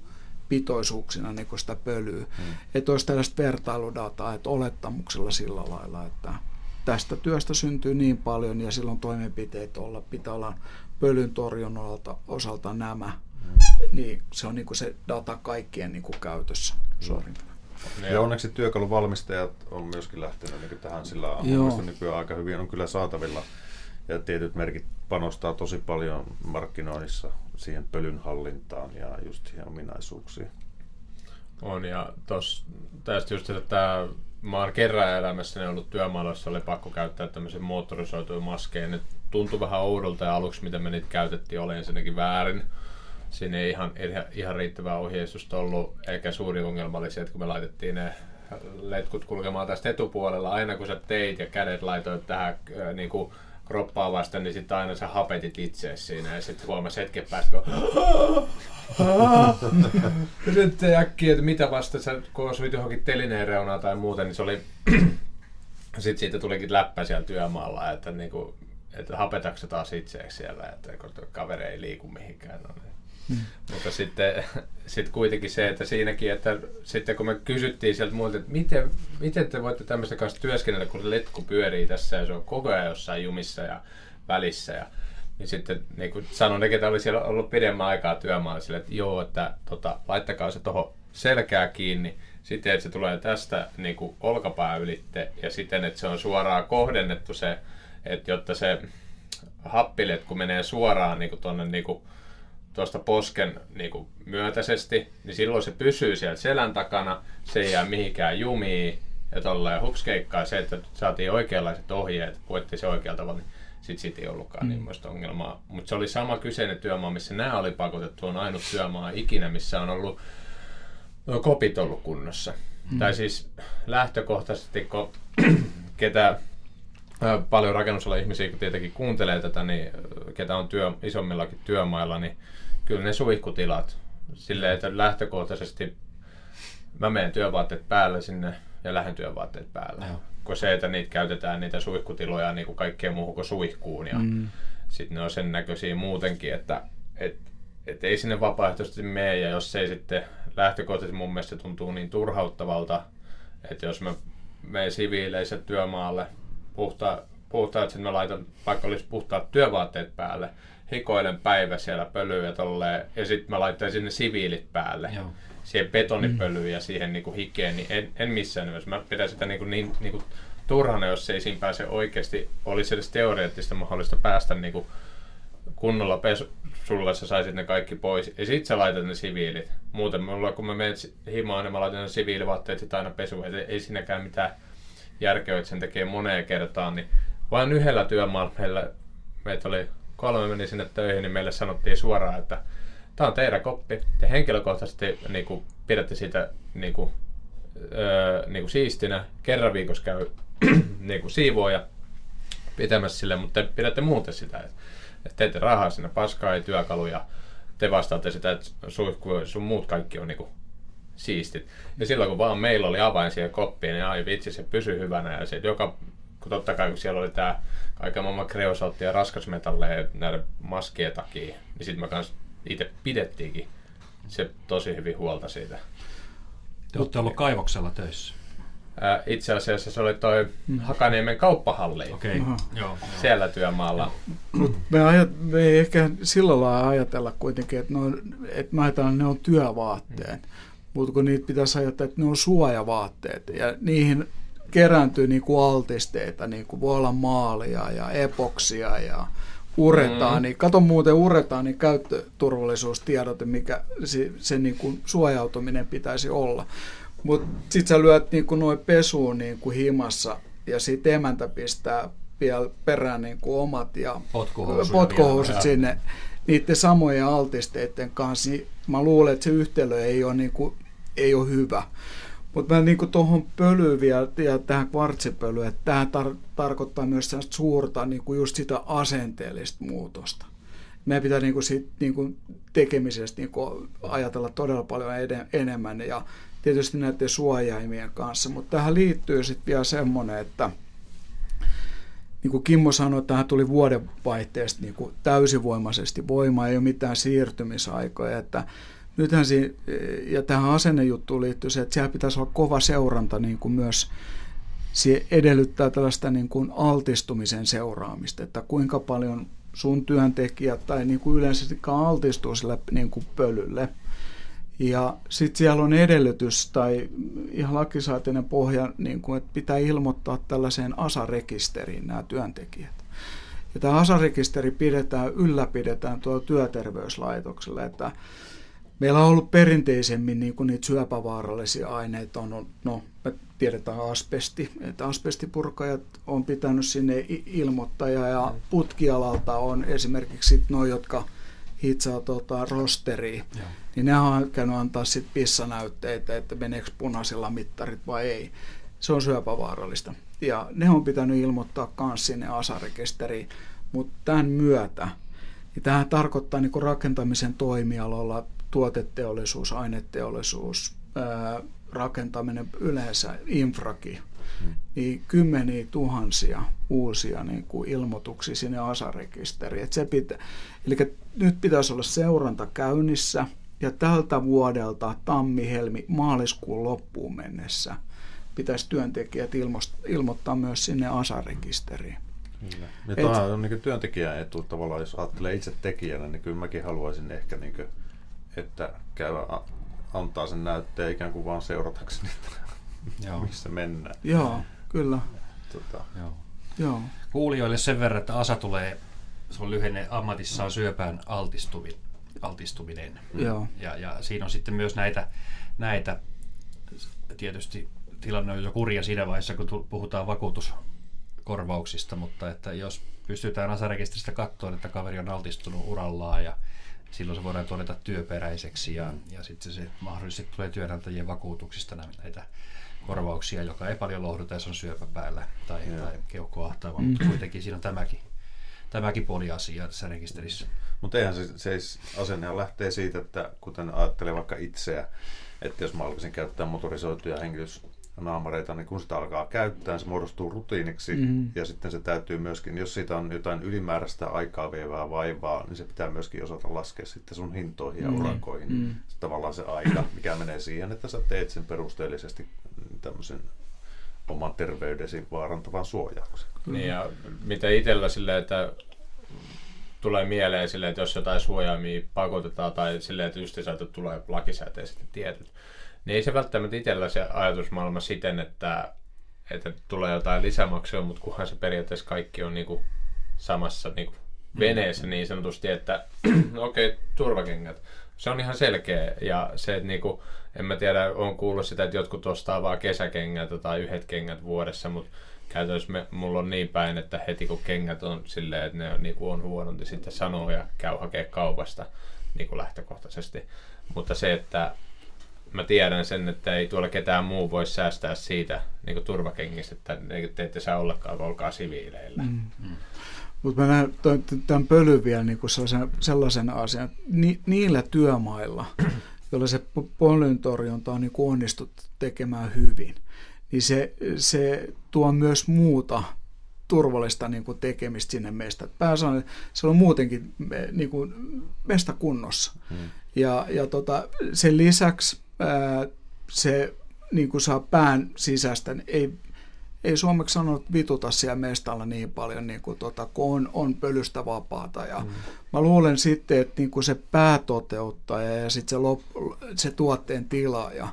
pitoisuuksina niin kuin sitä pölyä. Hmm. Että olisi tällaista vertailudataa, että olettamuksella sillä lailla, että tästä työstä syntyy niin paljon ja silloin toimenpiteet olla, pitää olla pölyn torjunnalta osalta nämä. Hmm. Niin se on niin kuin se data kaikkien niin kuin käytössä. Sorry. Ja onneksi työkaluvalmistajat on myöskin lähtenyt niin tähän, sillä on nykyään aika hyvin on kyllä saatavilla ja tietyt merkit panostaa tosi paljon markkinoinnissa siihen pölyn hallintaan ja just siihen ominaisuuksiin. On ja tästä just, että mä oon kerran elämässäni ollut työmaalla, oli pakko käyttää tämmöisen moottorisoituja maskeja. Ne tuntui vähän oudolta ja aluksi, miten me niitä käytettiin, oli ensinnäkin väärin. Siinä ei ihan, ihan riittävää ohjeistusta ollut, eikä suuri ongelma oli se, että kun me laitettiin ne letkut kulkemaan tästä etupuolella, aina kun sä teit ja kädet laitoit tähän äh, niin kuin kroppaa vasten, niin sitten aina sä hapetit itse siinä ja sitten huomasi hetken päästä, kun sitten äkkiä, että mitä vasta sä, kun osuit johonkin telineen reunaan tai muuten, niin se oli sitten siitä tulikin läppä siellä työmaalla, että, niinku, että hapetaksa taas itseäksi siellä, että kun kaveri ei liiku mihinkään. No, niin Mm. Mutta sitten sit kuitenkin se, että siinäkin, että sitten kun me kysyttiin sieltä muilta, että miten, miten te voitte tämmöistä kanssa työskennellä, kun se letku pyörii tässä ja se on koko ajan jossain jumissa ja välissä. Ja, niin sitten niin kuin sanoin, ne, ketä oli siellä ollut pidemmän aikaa työmaalla, sille, että joo, että tota, laittakaa se tuohon selkää kiinni, sitten että se tulee tästä niin kuin olkapää ylitte ja sitten, että se on suoraan kohdennettu se, että jotta se happiletku menee suoraan niin kuin tuonne niin kuin tuosta posken niin kuin myötäisesti, niin silloin se pysyy siellä selän takana, se ei jää mihinkään jumiin ja tolleen hupskeikkaa se, että saatiin oikeanlaiset ohjeet, puettiin se oikealla tavalla, niin sitten siitä ei ollutkaan mm. niin ongelmaa. Mutta se oli sama kyseinen työmaa, missä nämä oli pakotettu, on ainut työmaa ikinä, missä on ollut no, kopit ollut kunnossa. Mm. Tai siis lähtökohtaisesti, kun ketä paljon rakennusalan ihmisiä, kun tietenkin kuuntelee tätä, niin ketä on työ, isommillakin työmailla, niin kyllä ne suihkutilat, silleen, että lähtökohtaisesti mä menen työvaatteet päälle sinne ja lähden työvaatteet päälle. Joo. Kun se, että niitä käytetään niitä suihkutiloja niin kuin kaikkeen muuhun kuin suihkuun ja mm. sitten ne on sen näköisiä muutenkin, että et, et ei sinne vapaaehtoisesti mene ja jos se ei sitten lähtökohtaisesti mun mielestä tuntuu niin turhauttavalta, että jos mä menen siviileissä työmaalle puhta, puhtaat, että mä laitan, vaikka olisi puhtaat työvaatteet päälle, hikoilen päivä siellä pölyä tolleen, ja sitten mä laitan sinne siviilit päälle. Joo. Siihen betonipölyyn mm. ja siihen niinku hikeen, niin en, en missään nimessä. Mä pidän sitä niinku niin, niinku turhana, jos ei siinä pääse oikeasti, olisi edes teoreettista mahdollista päästä niinku kunnolla pesulla, sä saisit ne kaikki pois. Ja sit sä laitat ne siviilit. Muuten mulla, kun mä menen himaan, niin mä laitan ne siviilivaatteet sit aina pesuun. Ei, ei siinäkään mitään järkeä, että sen tekee moneen kertaan. Niin vain yhdellä työmaalla meillä, meitä oli kolme meni sinne töihin, niin meille sanottiin suoraan, että tämä on teidän koppi. Te henkilökohtaisesti niin kuin, pidätte sitä niin kuin, öö, niin kuin siistinä. Kerran viikossa käy niin kuin siivoja pitämässä sille, mutta te pidätte muuten sitä. Että, teette rahaa sinne, paskaa ja työkaluja. Te vastaatte sitä, että suihku, sun muut kaikki on niin kuin, siistit. Ja silloin kun vaan meillä oli avain siihen koppiin, niin ai vitsi, se pysyi hyvänä. Ja se, joka, kun totta kai kun siellä oli tämä kaiken maailman kreosoottia ja raskasmetalleja näiden maskien takia, niin sitten me kanssa itse pidettiinkin se tosi hyvin huolta siitä. Te olette ollut kaivoksella töissä? Ää, itse asiassa se oli toi. Hakaniemen kauppahalli. Okay. Joo, joo. Siellä työmaalla. me, ajat, me ei ehkä sillä lailla ajatella kuitenkin, että, on, että mä ajatellaan, että ne on työvaatteet. Mm. Mutta kun niitä pitäisi ajatella, että ne on suojavaatteet. Ja niihin kerääntyy niin kuin altisteita, niin kuin voi olla maalia ja epoksia ja uretaani. Mm. Kato muuten uretaani käyttöturvallisuustiedote, mikä se, se niin kuin suojautuminen pitäisi olla. Mutta sitten sä lyöt niin kuin noin pesuun niin kuin himassa ja sitten emäntä pistää vielä perään niin kuin omat ja potkuhousut sinne niiden samojen altisteiden kanssa. Niin mä luulen, että se yhtälö ei ole, niin kuin, ei ole hyvä. Mutta mä niin tuohon pölyyn vielä ja tähän kvartsipölyyn, että tämä tar- tarkoittaa myös suurta niin kuin just sitä asenteellista muutosta. Meidän pitää niin kuin sit, niin kuin tekemisestä niin kuin ajatella todella paljon ed- enemmän ja tietysti näiden suojaimien kanssa. Mutta tähän liittyy sitten vielä semmoinen, että niin kuin Kimmo sanoi, että tähän tuli vuodenvaihteesta niin kuin täysivoimaisesti voimaan, ei ole mitään siirtymisaikoja, että nythän siinä, ja tähän asennejuttuun liittyy se, että siellä pitäisi olla kova seuranta niin kuin myös se edellyttää tällaista niin kuin altistumisen seuraamista, että kuinka paljon sun työntekijät tai niin kuin yleensäkään altistuu sille niin kuin pölylle. Ja sitten siellä on edellytys tai ihan lakisääteinen pohja, niin kuin, että pitää ilmoittaa tällaiseen ASA-rekisteriin nämä työntekijät. Ja tämä ASA-rekisteri pidetään, ylläpidetään tuolla työterveyslaitoksella, että Meillä on ollut perinteisemmin niin kuin niitä syöpävaarallisia aineita, on, no me tiedetään asbesti, että asbestipurkajat on pitänyt sinne ilmoittaja ja mm. putkialalta on esimerkiksi noin, jotka hitsaa tota, rosteriin, Joo. niin ne on käynyt antaa sit pissanäytteitä, että meneekö punaisilla mittarit vai ei. Se on syöpävaarallista. Ja ne on pitänyt ilmoittaa myös sinne asarekisteriin, mutta tämän myötä niin tämähän tarkoittaa niin rakentamisen toimialoilla tuoteteollisuus, aineteollisuus, ää, rakentaminen yleensä, infraki, hmm. niin kymmeniä tuhansia uusia niin kuin ilmoituksia sinne asarekisteriin. se pitä, eli nyt pitäisi olla seuranta käynnissä ja tältä vuodelta tammi, helmi, maaliskuun loppuun mennessä pitäisi työntekijät ilmoittaa myös sinne asarekisteriin. Kyllä. Ja Et, on niin työntekijän etu tavallaan, jos ajattelee itse tekijänä, niin kyllä mäkin haluaisin ehkä niin kuin että käy antaa sen näytteen ikään kuin vaan seuratakseni, Joo. missä mennään. Joo, kyllä. Tota. Joo. Joo. Kuulijoille sen verran, että ASA tulee, se on lyhenne ammatissaan syöpään altistuminen. altistuminen. Joo. Ja, ja siinä on sitten myös näitä, näitä tietysti tilanne on jo kurja siinä vaiheessa, kun puhutaan vakuutus, korvauksista, mutta että jos pystytään asarekisteristä katsoa, että kaveri on altistunut urallaan ja silloin se voidaan todeta työperäiseksi ja, ja sitten se mahdollisesti tulee työnantajien vakuutuksista näitä korvauksia, joka ei paljon lohduta, jos on syöpä päällä tai, tai keuhkoahtaava, mm. mutta kuitenkin siinä on tämäkin, tämäkin puoli asiaa tässä rekisterissä. Mutta eihän se, se asenne lähtee siitä, että kuten ajattelee vaikka itseä, että jos mä alkaisin käyttää motorisoituja hengitys naamareita, niin kun sitä alkaa käyttää, se muodostuu rutiiniksi mm. ja sitten se täytyy myöskin, jos siitä on jotain ylimääräistä aikaa vievää vaivaa, niin se pitää myöskin osata laskea sitten sun hintoihin ja mm. urakoihin. Mm. Tavallaan se aika, mikä menee siihen, että sä teet sen perusteellisesti tämmöisen oman terveydesi vaarantavan suojauksen. Niin ja mitä itsellä silleen, että tulee mieleen silleen, että jos jotain suojaimia pakotetaan tai silleen, että just että tulee lakisääteiset tietyt, niin ei se välttämättä itsellä se ajatusmaailma siten, että, että tulee jotain lisämaksua, mutta kunhan se periaatteessa kaikki on niinku samassa niinku veneessä niin sanotusti, että okei, okay, turvakengät. Se on ihan selkeä ja se, että niinku, en mä tiedä, on kuullut sitä, että jotkut ostaa vaan kesäkengät tai yhdet kengät vuodessa, mutta käytännössä me, mulla on niin päin, että heti kun kengät on silleen, että ne on, niin on huonot, niin sitten sanoo ja käy hakea kaupasta niin kuin lähtökohtaisesti. Mutta se, että mä tiedän sen, että ei tuolla ketään muu voi säästää siitä niin kuin turvakengistä, että te ette saa ollakaan, olkaa siviileillä. Mm. Mm. Mutta mä näen tämän pölyn vielä niin sellaisen, sellaisen asian, ni, niillä työmailla, joilla se pölyn torjunta on niin onnistuttu tekemään hyvin, niin se, se tuo myös muuta turvallista niin kuin tekemistä sinne meistä. Pääsään, se on muutenkin niin kuin mestä kunnossa. Hmm. Ja, ja tota, sen lisäksi ää, se niin kuin saa pään sisästä, niin ei, ei suomeksi sanonut vituta siellä mestalla niin paljon, niin kuin tota, kun on, on pölystä vapaata. Ja mm. Mä luulen sitten, että niin kuin se päätoteuttaja ja sitten se, lop, se tuotteen tilaaja,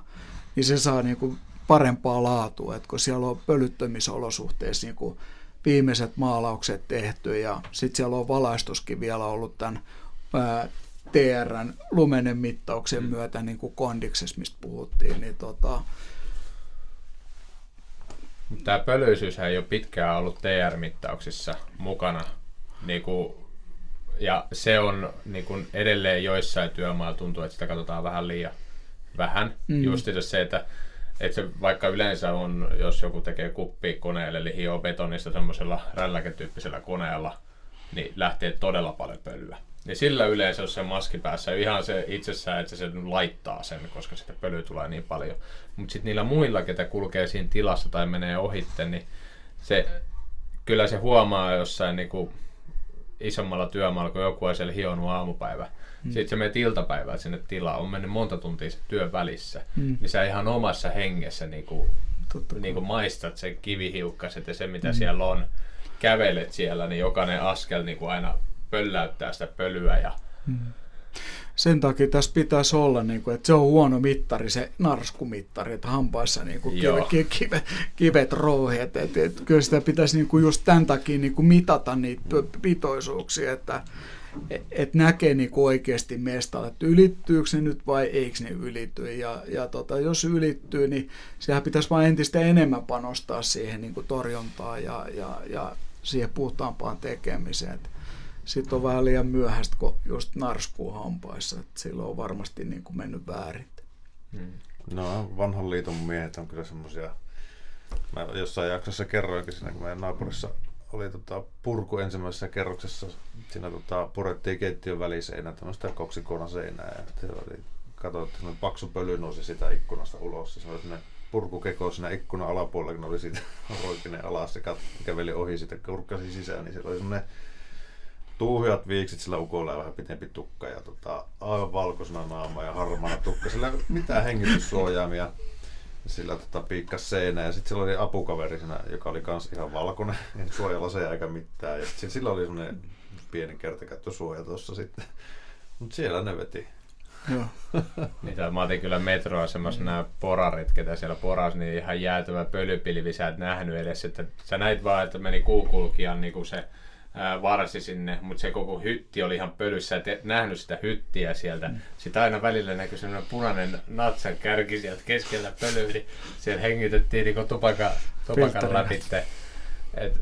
niin se saa niin kuin parempaa laatua, että kun siellä on pölyttömissä olosuhteissa niin kuin viimeiset maalaukset tehty ja sitten siellä on valaistuskin vielä ollut tämän ää, TRn lumenen mittauksen mm. myötä niin kuin kondiksessa, mistä puhuttiin, niin tota, Tämä pölyisyys ei ole pitkään ollut TR-mittauksissa mukana. Niin kuin, ja se on niin kuin edelleen joissain työmailla tuntuu, että sitä katsotaan vähän liian vähän. Mm. Just se, että, että se vaikka yleensä on, jos joku tekee kuppi koneelle, eli hioo betonista semmoisella rälläketyyppisellä koneella, niin lähtee todella paljon pölyä. Niin sillä yleensä, jos se maski päässä, ihan se itsessään, että se laittaa sen, koska sitä pölyä tulee niin paljon. Mutta sitten niillä muilla, ketä kulkee siinä tilassa tai menee ohitte, niin se, kyllä se huomaa jossain niin kuin isommalla työmaalla, kun joku on siellä hionut aamupäivä. Mm. Sitten se menee iltapäivään sinne tilaan, on mennyt monta tuntia työn välissä. Mm. Niin sä ihan omassa hengessä niin kuin, niin kuin maistat sen kivihiukkaset ja se, mitä mm. siellä on. Kävelet siellä, niin jokainen askel niin kuin aina pölläyttää sitä pölyä. Ja... Hmm. Sen takia tässä pitäisi olla, niin kuin, että se on huono mittari, se narskumittari, että hampaissa niin kuin kive, kive, kivet rouheet. Että, että kyllä sitä pitäisi niin kuin just tämän takia niin kuin mitata niitä pitoisuuksia, että et näkee niin kuin oikeasti mestalle, että ylittyykö ne nyt vai eikö ne ylity. Ja, ja tota, jos ylittyy, niin sehän pitäisi vain entistä enemmän panostaa siihen niin kuin torjuntaan ja, ja, ja siihen puhtaampaan tekemiseen. Että sitten on vähän liian myöhäistä, kun just narskuu hampaissa. Että silloin on varmasti niin kuin mennyt väärin. Hmm. No, vanhan liiton miehet on kyllä semmoisia, mä jossain jaksossa kerroinkin siinä, kun meidän naapurissa oli tota, purku ensimmäisessä kerroksessa. Siinä tota, purettiin keittiön väliseinä tämmöistä seinää. Ja se oli, katsottiin, että paksu pöly nousi sitä ikkunasta ulos. Se oli semmoinen purkukeko siinä ikkunan alapuolella, kun oli siitä roikinen alas. Se käveli ohi sitä, kurkkasi sisään, niin se oli semmoinen tuuhiat viiksit sillä ukolla ja vähän pitempi tukka ja tota, aivan valkoisena naama ja harmaana tukka. Sillä ei mitään hengityssuojaamia. Sillä tota, piikkas seinä ja sitten sillä oli apukaveri siinä, joka oli kans ihan valkoinen, ei suojalaseja eikä mitään. Ja sitten sillä oli semmoinen pieni kertakäyttösuoja tuossa sitten. Mutta siellä ne veti. Joo. Mitä mä otin kyllä metroasemassa nämä porarit, ketä siellä poras, niin ihan jäätävä pölypilvi, sä et nähnyt edes, että sä näit vaan, että meni kuukulkijan niin kuin se varsi sinne, mutta se koko hytti oli ihan pölyssä, et nähnyt sitä hyttiä sieltä. Mm. Sitten aina välillä näkyi sellainen punainen natsan kärki sieltä keskellä pölyä, niin siellä hengitettiin niin tupaka, tupakan läpi. Et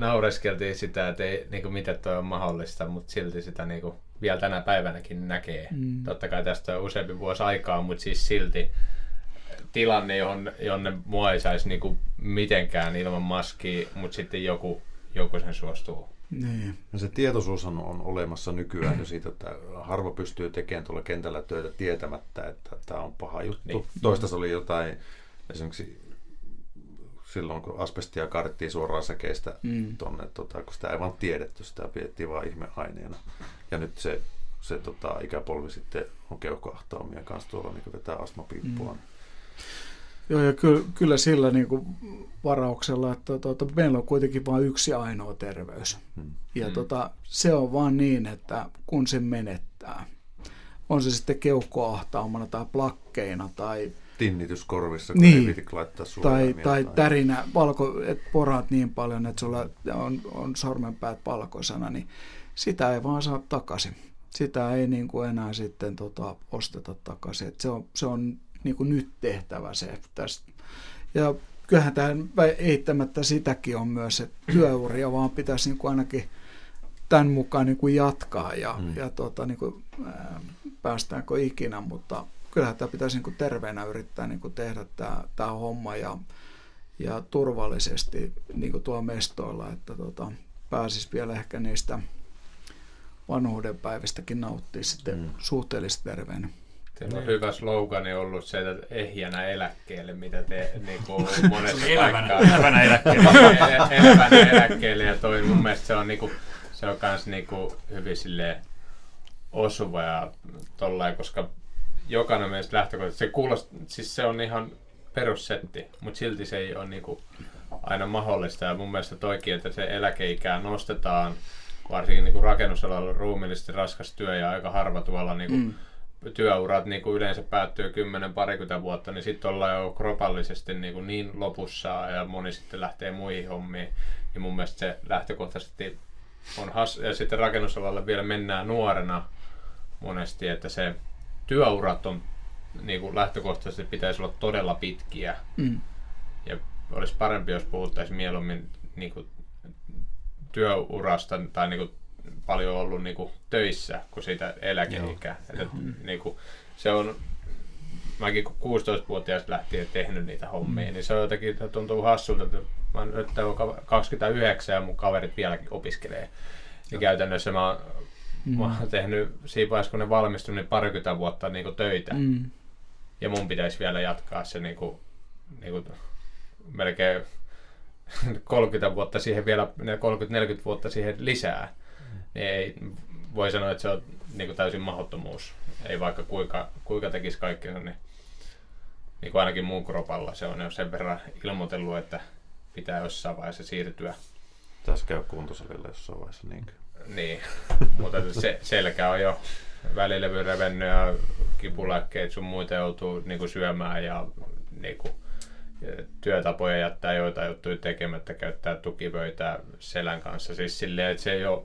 naureskeltiin sitä, että ei, niin kuin miten toi on mahdollista, mutta silti sitä niin kuin, vielä tänä päivänäkin näkee. Mm. Totta kai tästä on useampi vuosi aikaa, mutta siis silti tilanne, johon, jonne mua ei saisi niin kuin mitenkään ilman maskia, mutta sitten joku, joku sen suostuu. Niin. Ja se tietoisuus on, on olemassa nykyään jo siitä, että harva pystyy tekemään tuolla kentällä töitä tietämättä, että tämä on paha juttu. Niin. Toista oli jotain, esimerkiksi silloin kun asbestia karttiin suoraan säkeistä mm. tuonne, tota, kun sitä ei vaan tiedetty, sitä pidettiin vaan ihmeaineena. Ja nyt se, se tota, ikäpolvi sitten on keuhkoahtaumia kanssa tuolla niin tätä astmapiippua. Mm. Joo, ja kyllä, kyllä sillä niin kuin varauksella, että tuota, meillä on kuitenkin vain yksi ainoa terveys. Hmm. Ja hmm. Tota, se on vaan niin, että kun se menettää, on se sitten keuhkoahtaumana tai plakkeina tai tinnitys korvissa, kun niin. ei piti laittaa tai, tai tärinä, valko, että poraat niin paljon, että sulla on, on sormenpäät valkoisena, niin sitä ei vaan saa takaisin. Sitä ei niin kuin enää sitten tota, osteta takaisin. Et se on, se on niin kuin nyt tehtävä se tästä. Ja kyllähän tämä eittämättä sitäkin on myös, että työuria vaan pitäisi niin kuin ainakin tämän mukaan niin kuin jatkaa ja, mm. ja tota, niin kuin, ää, päästäänkö ikinä, mutta kyllähän tämä pitäisi niin kuin terveenä yrittää niin kuin tehdä tämä, tämä homma ja, ja turvallisesti niin kuin tuo mestoilla, että tota, pääsisi vielä ehkä niistä vanhuuden päivistäkin nauttia sitten mm. suhteellisesti terveenä. Teillä on hyvä slogani ollut se, että ehjänä eläkkeelle, mitä te niin kuin monessa paikkaa. Elävänä eläkkeelle. elävänä eläkkeelle ja toi mun mielestä se on, niin kuin, se on kans niin kuin hyvin silleen osuva ja tollain, koska jokainen meistä lähtökohtaisesti, se kuulostaa, siis se on ihan perussetti, mutta silti se ei ole niin kuin aina mahdollista ja mun mielestä toikin, että se eläkeikää nostetaan, varsinkin niin kuin rakennusalalla ruumiillisesti raskas työ ja aika harva tuolla niin kuin mm työurat niin kuin yleensä päättyy 10-parikymmentä vuotta, niin sitten ollaan jo kropallisesti niin, kuin niin lopussa ja moni sitten lähtee muihin hommiin. Niin mun mielestä se lähtökohtaisesti on has- ja sitten rakennusalalla vielä mennään nuorena monesti, että se työurat on niin kuin lähtökohtaisesti pitäisi olla todella pitkiä. Mm. Ja olisi parempi, jos puhuttaisiin mieluummin niin kuin työurasta tai niin kuin paljon ollut niin kuin, töissä kuin siitä eläkeikää. Että, mm. niin kuin, se on, mäkin kun 16-vuotiaasta lähtien tehnyt niitä hommia, mm. niin se on jotenkin, tuntuu hassulta, että mä nyt 29 ja mun kaverit vieläkin opiskelee. Ja käytännössä mä, mm. mä oon tehnyt siinä vaiheessa, kun ne valmistui, niin parikymmentä vuotta niin kuin, töitä. Mm. Ja mun pitäisi vielä jatkaa se niin kuin, niin kuin, melkein 30 vuotta siihen vielä, 30-40 vuotta siihen lisää niin ei, voi sanoa, että se on niin kuin täysin mahdottomuus. Ei vaikka kuinka, kuinka tekisi kaikkea, niin, niin kuin ainakin muun kropalla se on jo sen verran ilmoitellut, että pitää jossain vaiheessa siirtyä. Tässä käy kuntosalilla jossain vaiheessa niinkö? Niin, mutta se, selkä on jo välilevy revennyt ja kipulääkkeet sun muita joutuu niin kuin syömään ja niin kuin, työtapoja jättää joita juttuja tekemättä, käyttää tukivöitä selän kanssa. Siis silleen, että se ei ole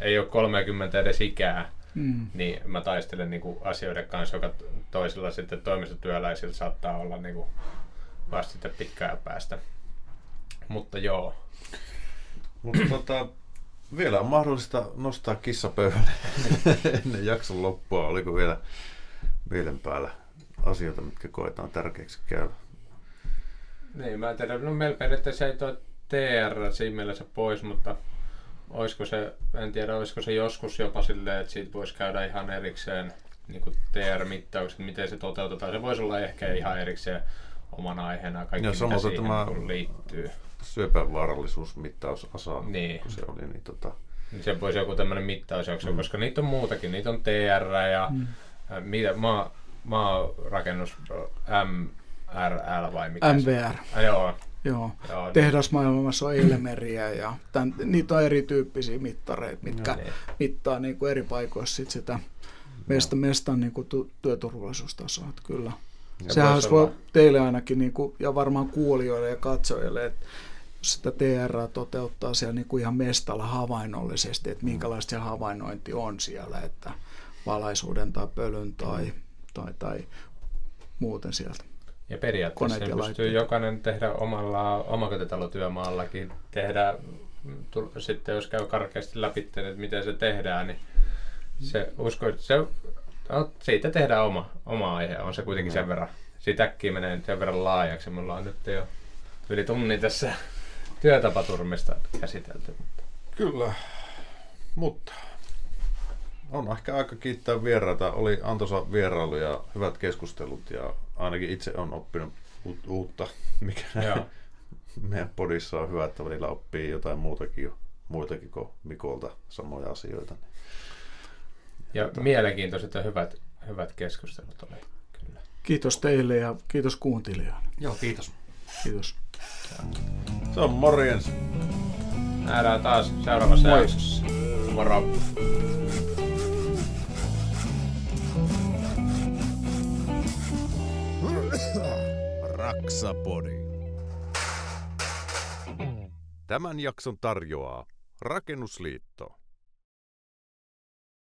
ei ole 30 edes ikää, mm. niin mä taistelen niin kuin asioiden kanssa, joka toisilla sitten toimistotyöläisillä saattaa olla niin kuin vasta sitten pitkään päästä. Mutta joo. Mutta tota, vielä on mahdollista nostaa kissapöydälle ennen jakson loppua. Oliko vielä mielen päällä asioita, mitkä koetaan tärkeäksi käydä? Niin, mä en tiedä. No meillä periaatteessa ei tuo TR siinä mielessä pois, mutta olisiko se, en tiedä, olisiko se joskus jopa silleen, että siitä voisi käydä ihan erikseen niin TR-mittaukset, miten se toteutetaan. Se voisi olla ehkä ihan erikseen omana aiheena kaikki, ja mitä siihen tämä liittyy. Syöpävaarallisuusmittaus ASA, niin. kun se oli, niin tota... Niin se voisi joku tämmöinen mittausjakso, mm. koska niitä on muutakin. Niitä on TR ja mm. mitä, maa, maarakennus MRL vai mikä MVR. Se? Ah, joo, Joo, Joo niin. tehdasmaailmassa on Elmeriä ja tämän, niitä on erityyppisiä mittareita, mitkä no, niin. mittaa niin kuin eri paikoissa sit sitä meistä, mestan niin kuin työturvallisuustasoa. Että kyllä. Ja Sehän olisi voi teille ainakin niin kuin, ja varmaan kuulijoille ja katsojille, että jos sitä TR toteuttaa siellä niin kuin ihan mestalla havainnollisesti, että minkälaista se havainnointi on siellä, että valaisuuden tai pölyn tai, tai, tai muuten sieltä. Ja periaatteessa ja niin pystyy jokainen tehdä omalla omakotitalotyömaallakin. Tehdä, mm, sitten jos käy karkeasti läpi, että miten se tehdään, niin se usko, että se, no, siitä tehdään oma, oma aihe, on se kuitenkin sen verran, siitä äkkiä menee sen verran laajaksi, mulla on nyt jo yli tunnin tässä työtapaturmista käsitelty. Kyllä, mutta on ehkä aika kiittää vieraita. Oli antoisa vierailu ja hyvät keskustelut ja ainakin itse on oppinut uut- uutta, mikä Joo. meidän podissa on hyvä, että välillä oppii jotain muutakin, jo- muitakin kuin Mikolta samoja asioita. Ja mielenkiintoiset ja hyvät, hyvät keskustelut oli kyllä. Kiitos teille ja kiitos kuuntelijoille. Joo, kiitos. Kiitos. Se on morjens. Nähdään taas seuraavassa jaksossa. Moro! Raksapodi. Tämän jakson tarjoaa Rakennusliitto.